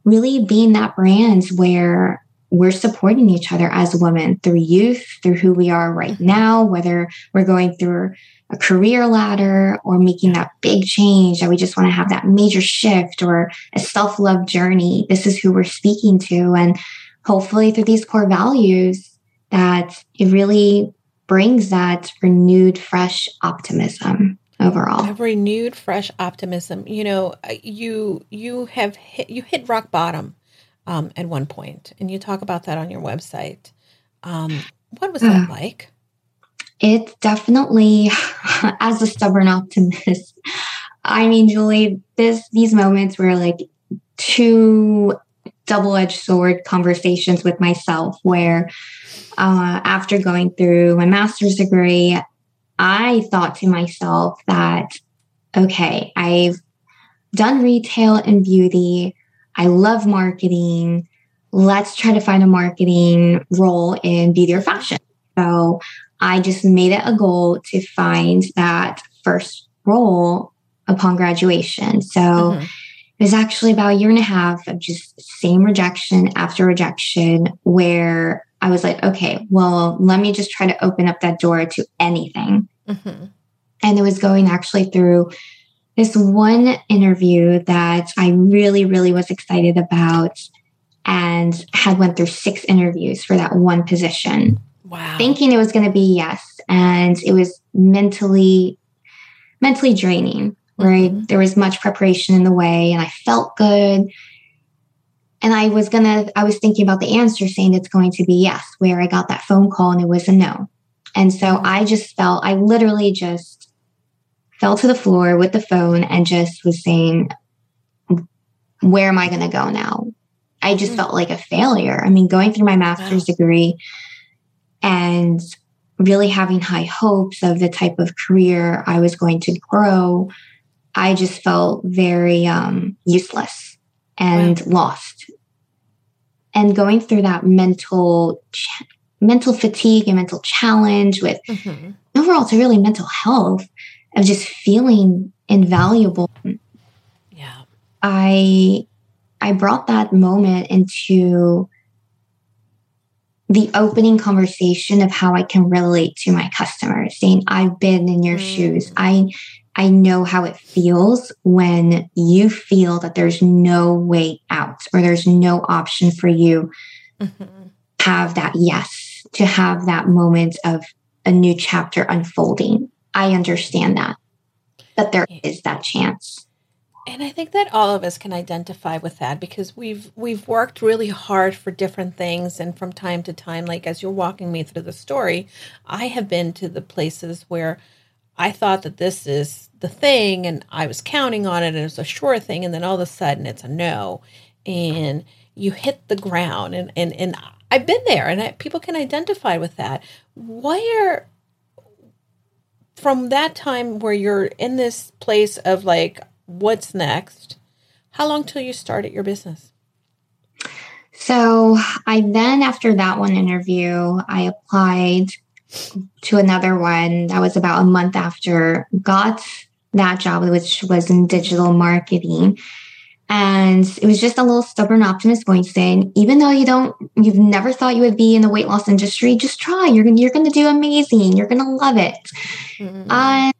really being that brand where we're supporting each other as women through youth, through who we are right mm-hmm. now, whether we're going through a career ladder or making that big change that we just want to have that major shift or a self love journey. This is who we're speaking to. And hopefully, through these core values, that it really brings that renewed, fresh optimism overall. A renewed, fresh optimism. You know, you you have hit, you hit rock bottom um, at one point, and you talk about that on your website. Um, what was that uh, like? It's definitely, [laughs] as a stubborn optimist. I mean, Julie, this these moments were like two double-edged sword conversations with myself, where uh, after going through my master's degree, I thought to myself that, okay, I've done retail and beauty. I love marketing. Let's try to find a marketing role in beauty or fashion. So I just made it a goal to find that first role upon graduation. So mm-hmm. It was actually about a year and a half of just same rejection after rejection where I was like, okay, well, let me just try to open up that door to anything. Mm-hmm. And it was going actually through this one interview that I really, really was excited about and had went through six interviews for that one position. Wow. Thinking it was going to be yes. And it was mentally, mentally draining where. I, there was much preparation in the way and I felt good. And I was to, I was thinking about the answer saying it's going to be yes, where I got that phone call and it was a no. And so. I just felt, I literally just fell to the floor with the phone and just was saying, where am I going to go now? I just mm-hmm. felt like a failure. I mean, going through my master's wow. degree, and really having high hopes of the type of career I was going to grow, I just felt very um, useless and lost. And going through that mental ch- mental fatigue and mental challenge with mm-hmm. overall to really mental health of just feeling invaluable. Yeah. I I brought that moment into the opening conversation of how I can relate to my customers, saying, I've been in your mm. shoes. I I know how it feels when you feel that there's no way out or there's no option for you mm-hmm. have that yes, to have that moment of a new chapter unfolding. I understand that, that there is that chance. And I think that all of us can identify with that because we've we've worked really hard for different things and from time to time like as you're walking me through the story, I have been to the places where I thought that this is the thing and I was counting on it and it was a sure thing and then all of a sudden it's a no and you hit the ground and and and I've been there and I, people can identify with that. Where from that time where you're in this place of like what's next. How long till you started your business? So I then, after that one interview, I applied to another one that was about a month after, got that job, which was in digital marketing. And it was just a little stubborn optimist going saying, even though you don't, you've never thought you would be in the weight loss industry, just try. You're gonna, you're gonna do amazing. You're gonna love it. Mm-hmm.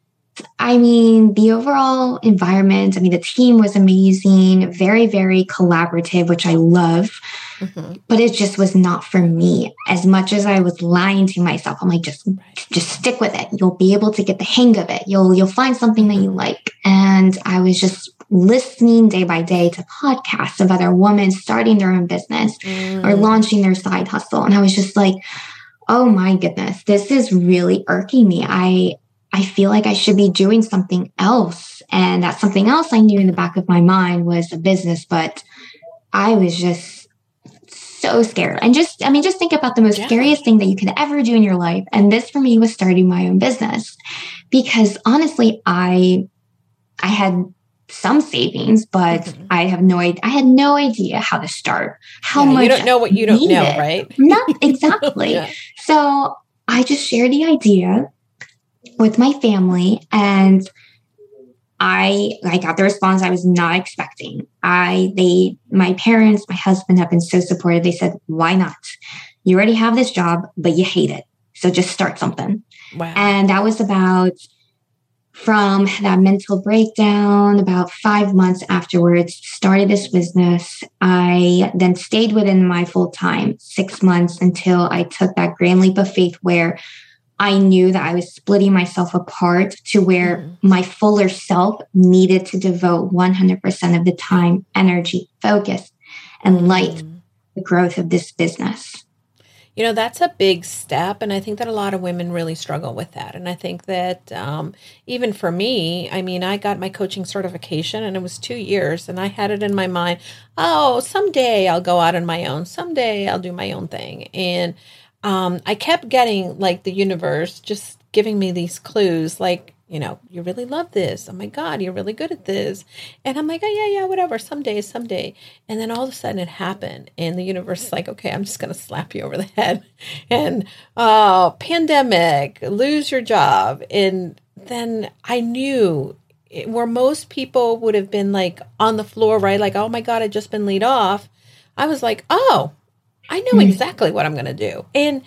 I mean, the overall environment, I mean, the team was amazing, very, very collaborative, which I love. Mm-hmm. But it just was not for me. As much as I was lying to myself, I'm like, just just stick with it. You'll be able to get the hang of it. You'll you'll find something that you mm-hmm. like. And I was just listening day by day to podcasts of other women starting their own business mm. or launching their side hustle. And I was just like, oh my goodness, this is really irking me. I I feel like I should be doing something else. And that something else I knew in the back of my mind was a business, but I was just so scared. And just, I mean, just think about the most yeah. scariest thing that you could ever do in your life. And this for me was starting my own business because honestly, I, I had some savings, but mm-hmm. I have no idea. I had no idea how to start. How yeah, much you don't know what you don't know, right? Not [laughs] exactly. yeah. So I just shared the idea with my family and I I got the response I was not expecting. I they my parents, my husband have been so supportive. They said, "Why not? You already have this job, but you hate it. So just start something." Wow. And that was about from that mental breakdown about five months afterwards started this business i then stayed within my full time six months until i took that grand leap of faith where i knew that i was splitting myself apart to where mm. my fuller self needed to devote 100% of the time energy focus and light mm. the growth of this business you know, that's a big step. And I think that a lot of women really struggle with that. And I think that um, even for me, I mean, I got my coaching certification and it was two years. And I had it in my mind, oh, someday I'll go out on my own. Someday I'll do my own thing. And um, I kept getting like the universe just giving me these clues like, you know, you really love this. Oh my God, you're really good at this. And I'm like, oh, yeah, yeah, whatever. Someday, someday. And then all of a sudden it happened. And the universe is like, okay, I'm just going to slap you over the [laughs] head. And, oh, pandemic, lose your job. And then I knew where most people would have been like on the floor, right? Like, oh my God, I just been laid off. I was like, oh, I know hmm. exactly what I'm going to do. And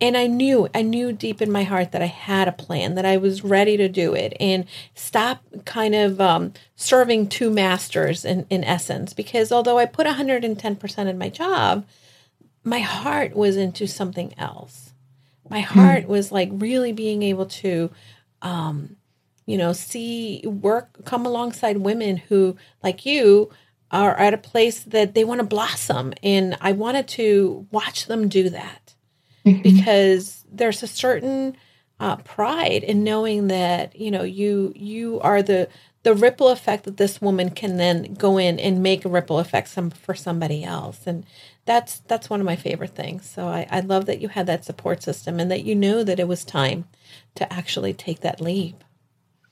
and I knew, I knew deep in my heart that I had a plan, that I was ready to do it and stop kind of um, serving two masters in, in essence. Because although I put 110% in my job, my heart was into something else. My hmm. heart mm. was like really being able to, um, you know, see work come alongside women who, like you, are at a place that they want to blossom. And I wanted to watch them do that mm-hmm. because there's a certain uh, pride in knowing that you know you you are the the ripple effect that this woman can then go in and make a ripple effect some for somebody else and that's that's one of my favorite things so I, I love that you had that support system and that you know that it was time to actually take that leap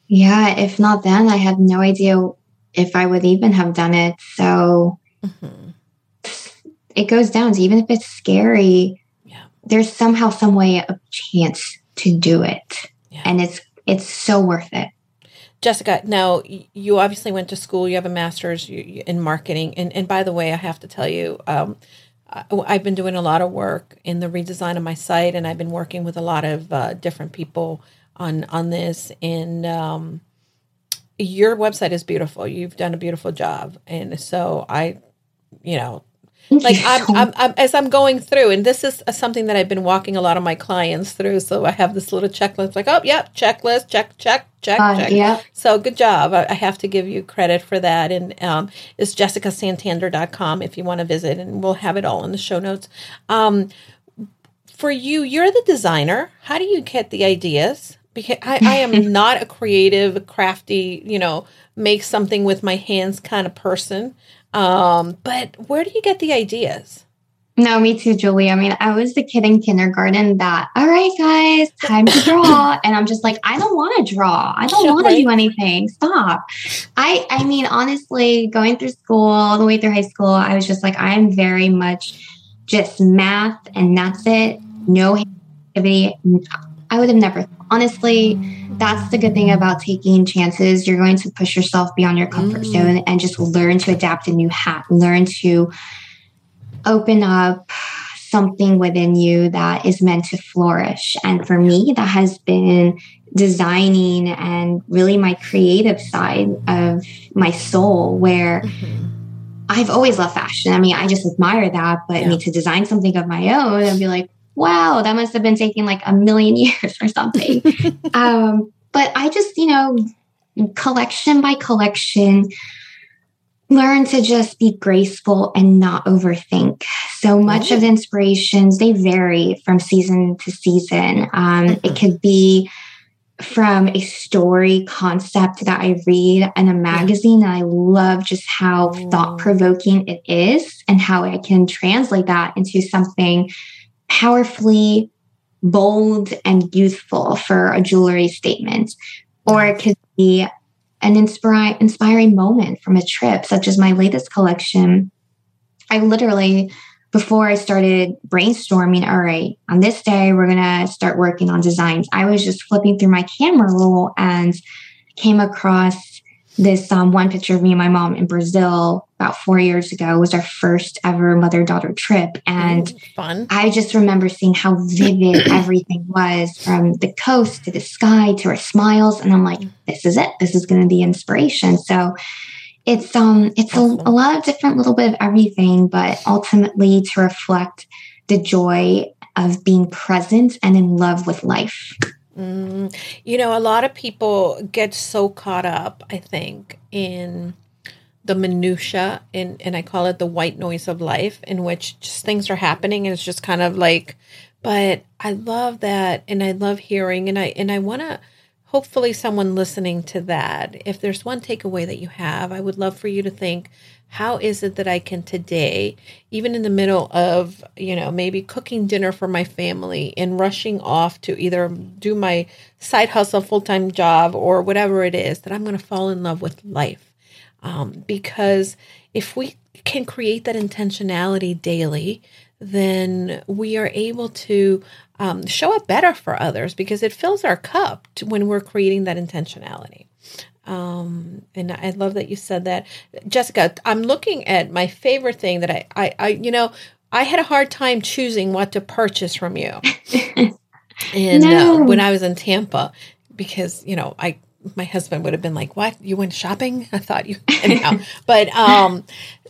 yeah if not then i had no idea if i would even have done it. So mm-hmm. it goes down. To even if it's scary there's somehow some way of chance to do it. Yeah. and it's it's so worth it. Jessica now you obviously went to school. You have a master's in marketing. And, and by the way i have to tell you um, i've been doing a lot of work in the redesign of my site and i've been working with a lot of uh, different people on on this. And um, your website is beautiful. You've done a beautiful job. And so i you know like I'm, [laughs] I'm, I'm, as i'm going through and this is something that i've been walking a lot of my clients through. So i have this little checklist like oh yeah checklist check check check uh, check. yeah so good job. I, I, have to give you credit for that. And um, it's jessicasantander.com if you want to visit and we'll have it all in the show notes. Um, for you you're the designer. How do you get the ideas because I, I am [laughs] not a creative crafty you know make something with my hands kind of person um, but where do you get the ideas? No, me too, Julie. I mean, I was the kid in kindergarten that, all right, guys, time to draw. [laughs] and I'm just like, I don't want to draw. I don't want to do anything. Stop. I I mean, honestly, going through school, all the way through high school, I was just like, I'm very much just math and that's it. No activity. I would have never honestly, that's the good thing about taking chances. You're going to push yourself beyond your comfort mm. zone and just learn to adapt a new hat, learn to open up something within you that is meant to flourish. And for me, that has been designing and really my creative side of my soul, where mm-hmm. I've always loved fashion. I mean, I just admire that, but yeah. me to design something of my own and be like, wow, that must have been taking like a million [laughs] years or something. [laughs] um, but I just, you know, collection by collection, learn to just be graceful and not overthink. So much of the inspirations, they vary from season to season. Um, it mm-hmm. could be from a story concept that I read in a magazine. And I love just how thought provoking it is and how I can translate that into something powerfully bold and youthful for a jewelry statement. Or it could be an inspira- inspiring moment from a trip, such as my latest collection. I literally, before I started brainstorming, all right, on this day, we're going to start working on designs. I was just flipping through my camera roll and came across this um, one picture of me and my mom in Brazil about four years ago was our first ever mother daughter trip. And Ooh, fun. I just remember seeing how vivid [clears throat] everything was from the coast to the sky to our smiles. And I'm like, this is it. This is going to be inspiration. So it's um it's a, a lot of different little bit of everything, but ultimately to reflect the joy of being present and in love with life. Mm, you know, a lot of people get so caught up, I think, in the minutia in and I call it the white noise of life in which just things are happening and it's just kind of like but I love that and I love hearing and I and I want to hopefully someone listening to that if there's one takeaway that you have I would love for you to think how is it that I can today, even in the middle of, you know, maybe cooking dinner for my family and rushing off to either do my side hustle, full time job, or whatever it is, that I'm going to fall in love with life? Um, because if we can create that intentionality daily, then we are able to um, show up better for others because it fills our cup when we're creating that intentionality. Um, and I love that you said that, Jessica. I'm looking at my favorite thing that I, I, I you know, I had a hard time choosing what to purchase from you. [laughs] and uh, no. uh, when I was in Tampa, because you know, I my husband would have been like, "What? You went shopping?" I thought you [laughs] anyhow. but um,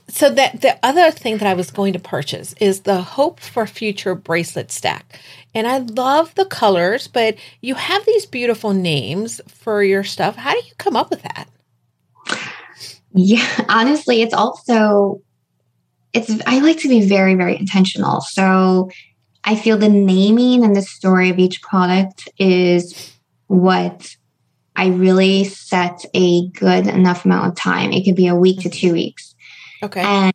so that the other thing that I was going to purchase is the Hope for Future bracelet stack. And I love the colors, but you have these beautiful names for your stuff. How do you come up with that? Yeah, honestly, it's also it's I like to be very very intentional. So I feel the naming and the story of each product is what I really set a good enough amount of time. It could be a week to two weeks Okay. And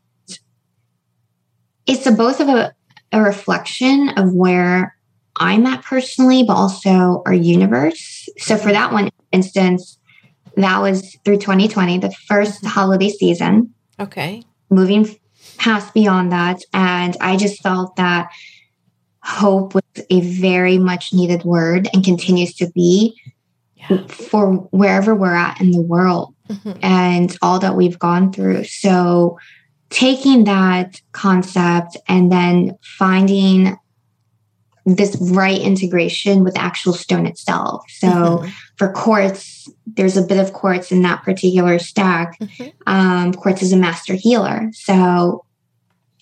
it's a, both of a, a reflection of where I'm at personally, but also our universe. So for that one instance, that was through 2020, the first holiday season. Okay. Moving past beyond that. And I just felt that hope was a very much needed word and continues to be yeah. for wherever we're at in the world mm-hmm. and all that we've gone through. So, taking that concept and then finding this right integration with the actual stone itself. So, mm-hmm. for quartz, there's a bit of quartz in that particular stack. Mm-hmm. Um, quartz is a master healer. So,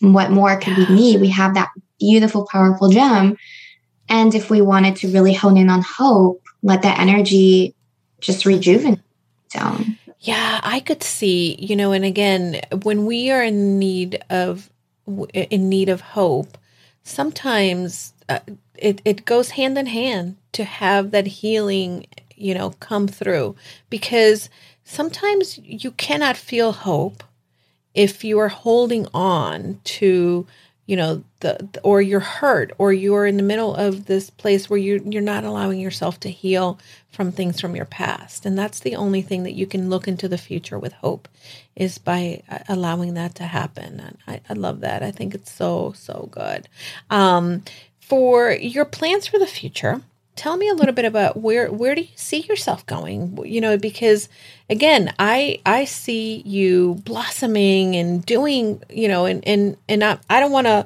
what more could we need? We have that beautiful, powerful gem. And if we wanted to really hone in on hope, let that energy just rejuvenate. So, yeah, I could see, you know, and again, when we are in need of in need of hope, sometimes uh, it it goes hand in hand to have that healing, you know, come through. Because sometimes you cannot feel hope if you are holding on to you know the, or you're hurt or you're in the middle of this place where you you're not allowing yourself to heal from things from your past. And that's the only thing that you can look into the future with hope is by uh, allowing that to happen. And I, I love that. I think it's so so good. Um, for your plans for the future tell me a little bit about where where do you see yourself going? You know because again i i see you blossoming and doing you know and and and i, I don't want to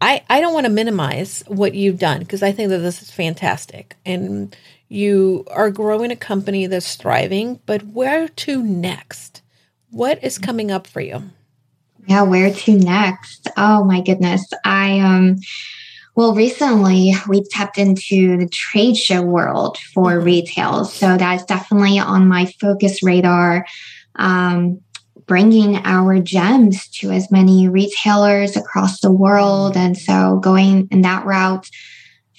i i don't want to minimize what you've done because i think that this is fantastic. And you are growing a company that's thriving but where to next? What is coming up for you? Yeah where to next? Oh my goodness. I um well, recently we've tapped into the trade show world for mm-hmm. retail. So that's definitely on my focus radar. Um, bringing our gems to as many retailers across the world. And so going in that route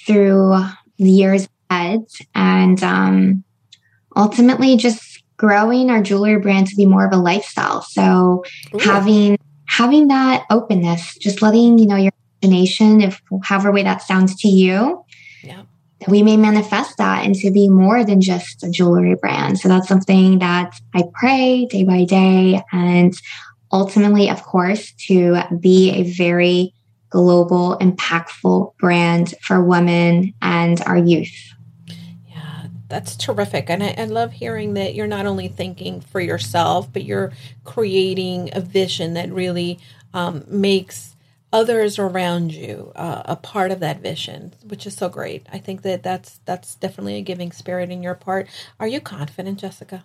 through the years ahead and um, ultimately just growing our jewelry brand to be more of a lifestyle. So Ooh. having having that openness, just letting you know your imagination, if however way that sounds to you, yeah. we may manifest that into be more than just a jewelry brand. So that's something that I pray day by day. And ultimately, of course, to be a very global, impactful brand for women and our youth. Yeah, that's terrific. And I, I, love hearing that you're not only thinking for yourself, but you're creating a vision that really um, makes others around you uh, a part of that vision, which is so great. I think that that's that's definitely a giving spirit in your part. Are you confident, Jessica?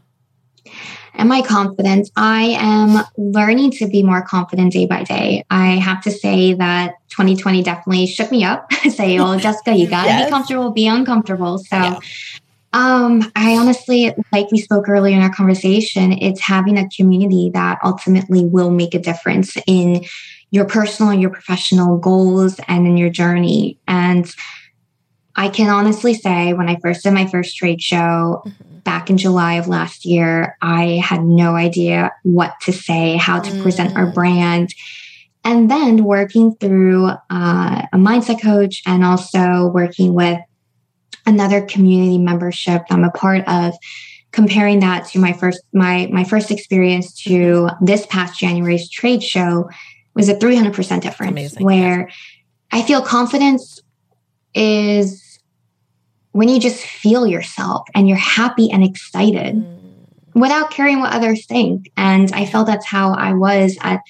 Am I confident? I am learning to be more confident day by day. I have to say that 2020 definitely shook me up. [laughs] say, oh, [laughs] Jessica, you got to yes. be comfortable, be uncomfortable. So, yeah. um, I honestly, like we spoke earlier in our conversation, it's having a community that ultimately will make a difference in your personal and your professional goals and in your journey. And I can honestly say, when I first did my first trade show, mm-hmm back in July of last year, I had no idea what to say, how to mm. present our mm. brand. And then working through uh, a mindset coach and also working with another community membership I'm a part of, comparing that to my first my my first experience to this past January's trade show was a 300% difference Amazing. where I feel confidence is when you just feel yourself and you're happy and excited mm. without caring what others think. And I felt that's how I was at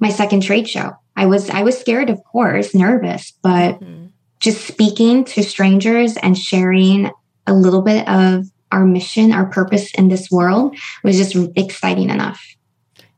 my second trade show. I was I was scared, of course, nervous, but mm-hmm. just speaking to strangers and sharing a little bit of our mission, our purpose in this world was just exciting enough.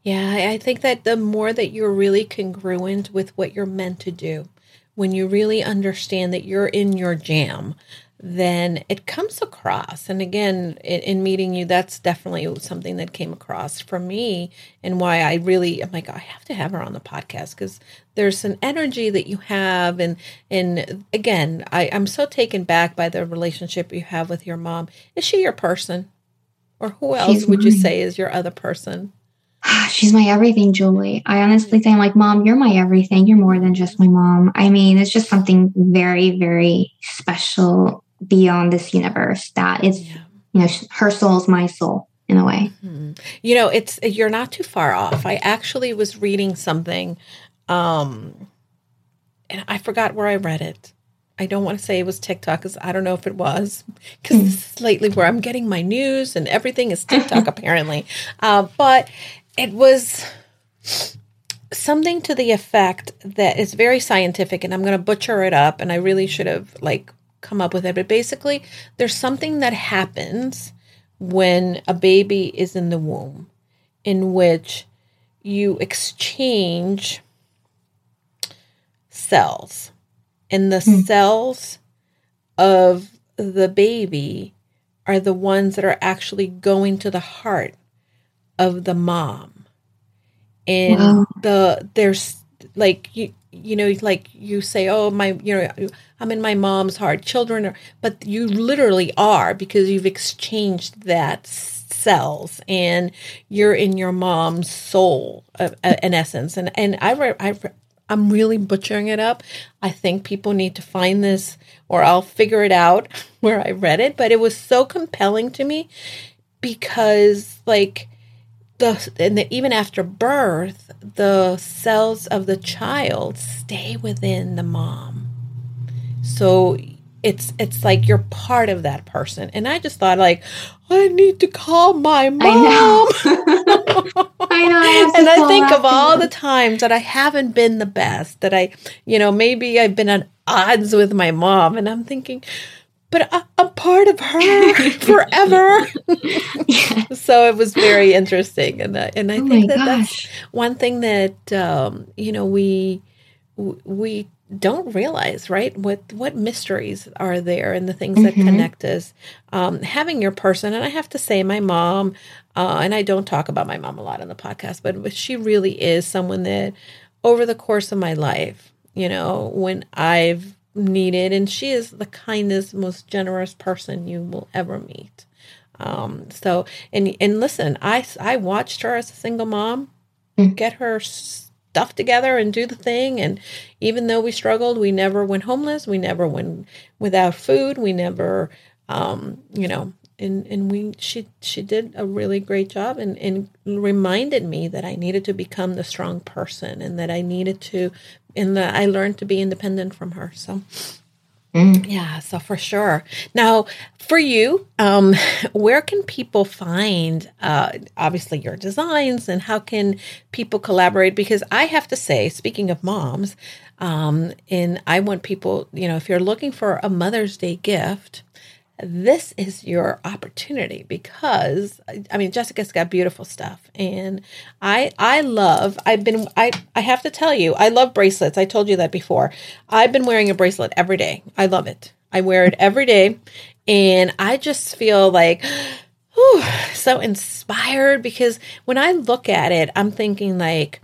Yeah, I think that the more that you're really congruent with what you're meant to do, when you really understand that you're in your jam, then it comes across. And again, in, in, meeting you, that's definitely something that came across for me and why I really, I'm like, I have to have her on the podcast because there's an energy that you have. And, and again, I, I'm so taken back by the relationship you have with your mom. Is she your person? Or who else She's would mine. you say is your other person? She's my everything, Julie. I honestly say, I'm like, Mom, you're my everything. You're more than just my mom. I mean, it's just something very, very special beyond this universe that it's yeah. you know her soul's my soul in a way mm-hmm. you know it's you're not too far off i actually was reading something um and i forgot where i read it i don't want to say it was tiktok because i don't know if it was because mm. this is lately where i'm getting my news and everything is [laughs] tiktok apparently uh, but it was something to the effect that is very scientific and i'm going to butcher it up and i really should have like come up with it, but basically, there's something that happens when a baby is in the womb in which you exchange cells, and the mm. cells of the baby are the ones that are actually going to the heart of the mom. And wow. the there's like you you know like you say oh my you know i'm in my mom's heart children are but you literally are because you've exchanged that cells and you're in your mom's soul uh, uh, in essence and and i i i'm really butchering it up i think people need to find this or i'll figure it out [laughs] where i read it but it was so compelling to me because like the and the, even after birth, the cells of the child stay within the mom. So it's it's like you're part of that person. And I just thought like, I need to call my mom. [laughs] [laughs] I know. I know. I and I think of all the times that I haven't been the best, that I, you know, maybe I've been at odds with my mom, and I'm thinking, but I, am part of her [laughs] forever. So it was very interesting, and uh, and I oh think that gosh. that's one thing that um, you know we we don't realize, right? What what mysteries are there and the things mm-hmm. that connect us. Um, having your person, and I have to say, my mom, uh, and I don't talk about my mom a lot on the podcast, but she really is someone that, over the course of my life, you know, when I've needed, and she is the kindest, most generous person you will ever meet. Um, so, and and listen, I I watched her as a single mom mm. get her stuff together and do the thing, and even though we struggled, we never went homeless. We never went without food. We never, um, you know, and and we she she did a really great job and and reminded me that I needed to become the strong person and that I needed to and that I learned to be independent from her. So Mm. Yeah, so for sure. Now, for you, um, where can people find uh, obviously your designs and how can people collaborate? Because I have to say, speaking of moms, um, and I want people, you know, if you're looking for a Mother's Day gift, this is your opportunity because I mean Jessica's got beautiful stuff and I I love I've been I I have to tell you I love bracelets. I told you that before. I've been wearing a bracelet every day. I love it. I wear it every day and I just feel like [gasps] whew, so inspired because when I look at it I'm thinking like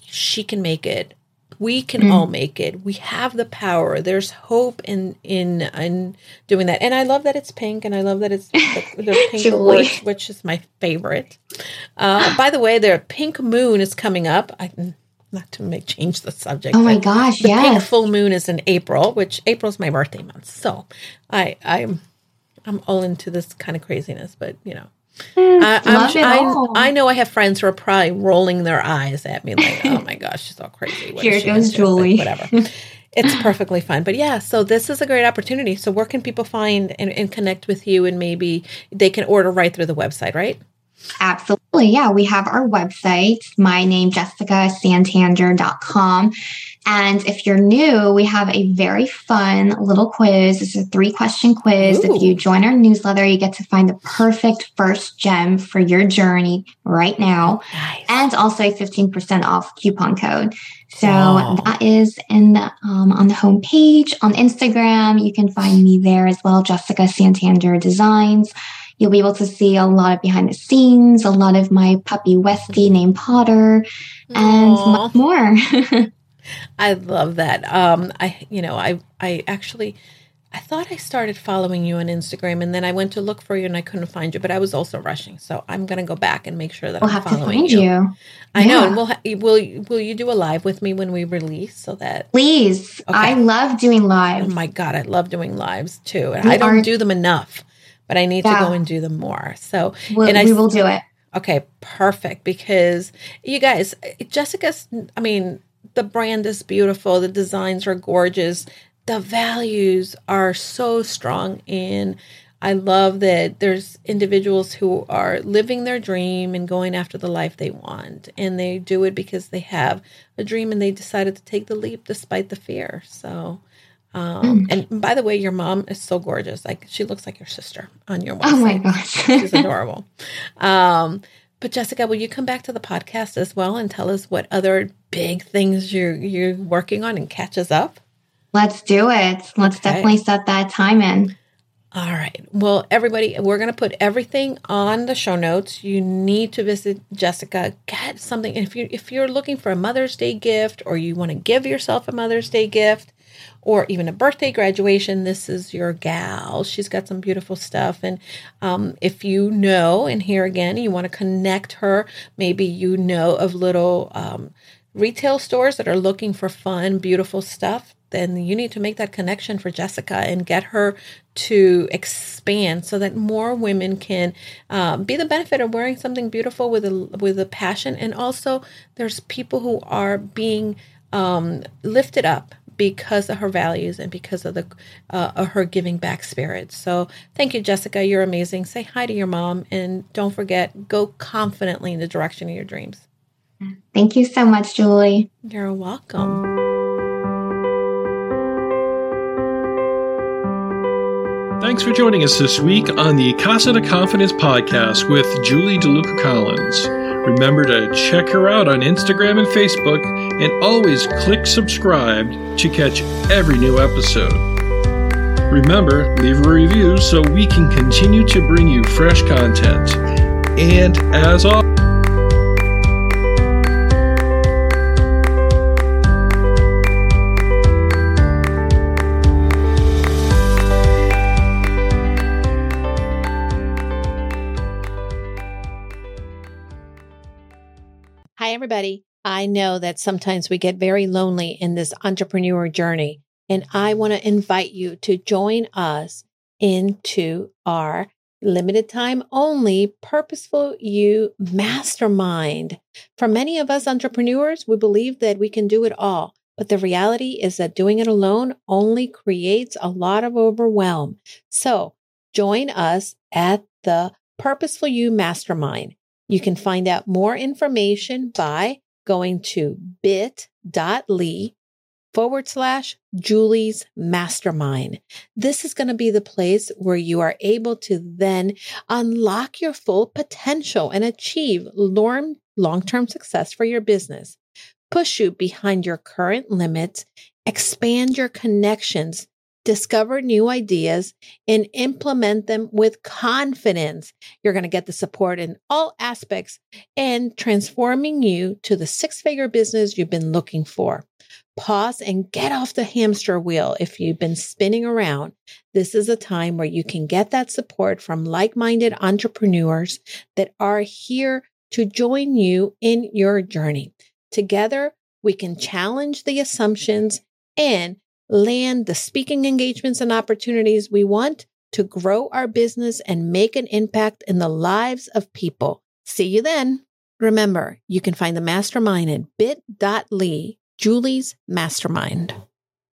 she can make it we can mm. all make it. We have the power. There's hope in in in doing that. And I love that it's pink, and I love that it's the, the [laughs] pink quartz, which is my favorite. Uh, by the way, the pink moon is coming up. I, not to make change the subject. Oh my gosh! The yes. pink full moon is in April, which April's my birthday month. So I I'm I'm all into this kind of craziness, but you know. Mm, I, I, know I have friends who are probably rolling their eyes at me like, oh my gosh, she's all crazy. What Here goes Julie. whatever. [laughs] it's perfectly fine. But yeah, so this is a great opportunity. So where can people find and, and connect with you and maybe they can order right through the website, right? Absolutely. Yeah. We have our website, my name, jessicasantander.com. And if you're new, we have a very fun little quiz. It's a three question quiz. Ooh. If you join our newsletter, you get to find the perfect first gem for your journey right now. Nice. And also a 15% off coupon code. So wow. that is in the, um, on the homepage on Instagram. You can find me there as well, Jessica Santander Designs. You'll be able to see a lot of behind the scenes, a lot of my puppy Westy named Potter, and Aww. much more. [laughs] I love that. Um, I, you know, I, I actually, I thought I started following you on Instagram, and then I went to look for you and I couldn't find you. But I was also rushing, so I'm going to go back and make sure that we'll I'm have following to find you. you. I yeah. know, and we'll ha- will will you do a live with me when we release so that please. Okay. I love doing lives. Oh my god, I love doing lives too, and we I don't do them enough but I need yeah. to go and do them more. So, we'll, and I, we will do it. Okay, perfect. Because you guys, Jessica's, I mean, the brand is beautiful, the designs are gorgeous, the values are so strong And I love that there's individuals who are living their dream and going after the life they want. And they do it because they have a dream and they decided to take the leap despite the fear. So um, mm. And by the way, your mom is so gorgeous. Like she looks like your sister on your website. Oh my gosh, [laughs] she's [laughs] adorable. Um, but Jessica, will you come back to the podcast as well and tell us what other big things you're you're working on and catch us up? Let's do it. Let's okay. definitely set that time in. All right. Well, everybody, we're going to put everything on the show notes. You need to visit Jessica. Get something. If you if you're looking for a Mother's Day gift or you want to give yourself a Mother's Day gift, or even a birthday graduation, this is your gal. She's got some beautiful stuff. And um, if you know, and here again, you want to connect her, maybe you know of little um, retail stores that are looking for fun, beautiful stuff, then you need to make that connection for Jessica and get her to expand so that more women can um, be the benefit of wearing something beautiful with a with a passion. And also, there's people who are being um, lifted up because of her values and because of the uh, of her giving back spirit. So thank you, Jessica. You're amazing. Say hi to your mom, and don't forget, go confidently in the direction of your dreams. Thank you so much, Julie. You're welcome. Thanks for joining us this week on the Casa de Confidence podcast with Julie DeLuca Collins. Remember to check her out on Instagram and Facebook, and always click subscribe to catch every new episode. Remember, leave a review so we can continue to bring you fresh content. And as always, everybody. I know that sometimes we get very lonely in this entrepreneur journey, and I want to invite you to join us into our limited time only purposeful you mastermind. For many of us entrepreneurs, we believe that we can do it all. But the reality is that doing it alone only creates a lot of overwhelm. So join us at the Purposeful You Mastermind. You can find out more information by going to bit.ly forward slash Julie's mastermind. This is going to be the place where you are able to then unlock your full potential and achieve long term success for your business. Push you behind your current limits, expand your connections, discover new ideas, and implement them with confidence. You're going to get the support in all aspects and transforming you to the six figure business you've been looking for. Pause and get off the hamster wheel if you've been spinning around. This is a time where you can get that support from like minded entrepreneurs that are here to join you in your journey. Together, we can challenge the assumptions and land the speaking engagements and opportunities we want to grow our business and make an impact in the lives of people. See you then. Remember, you can find the mastermind at bit.ly Julie's Mastermind.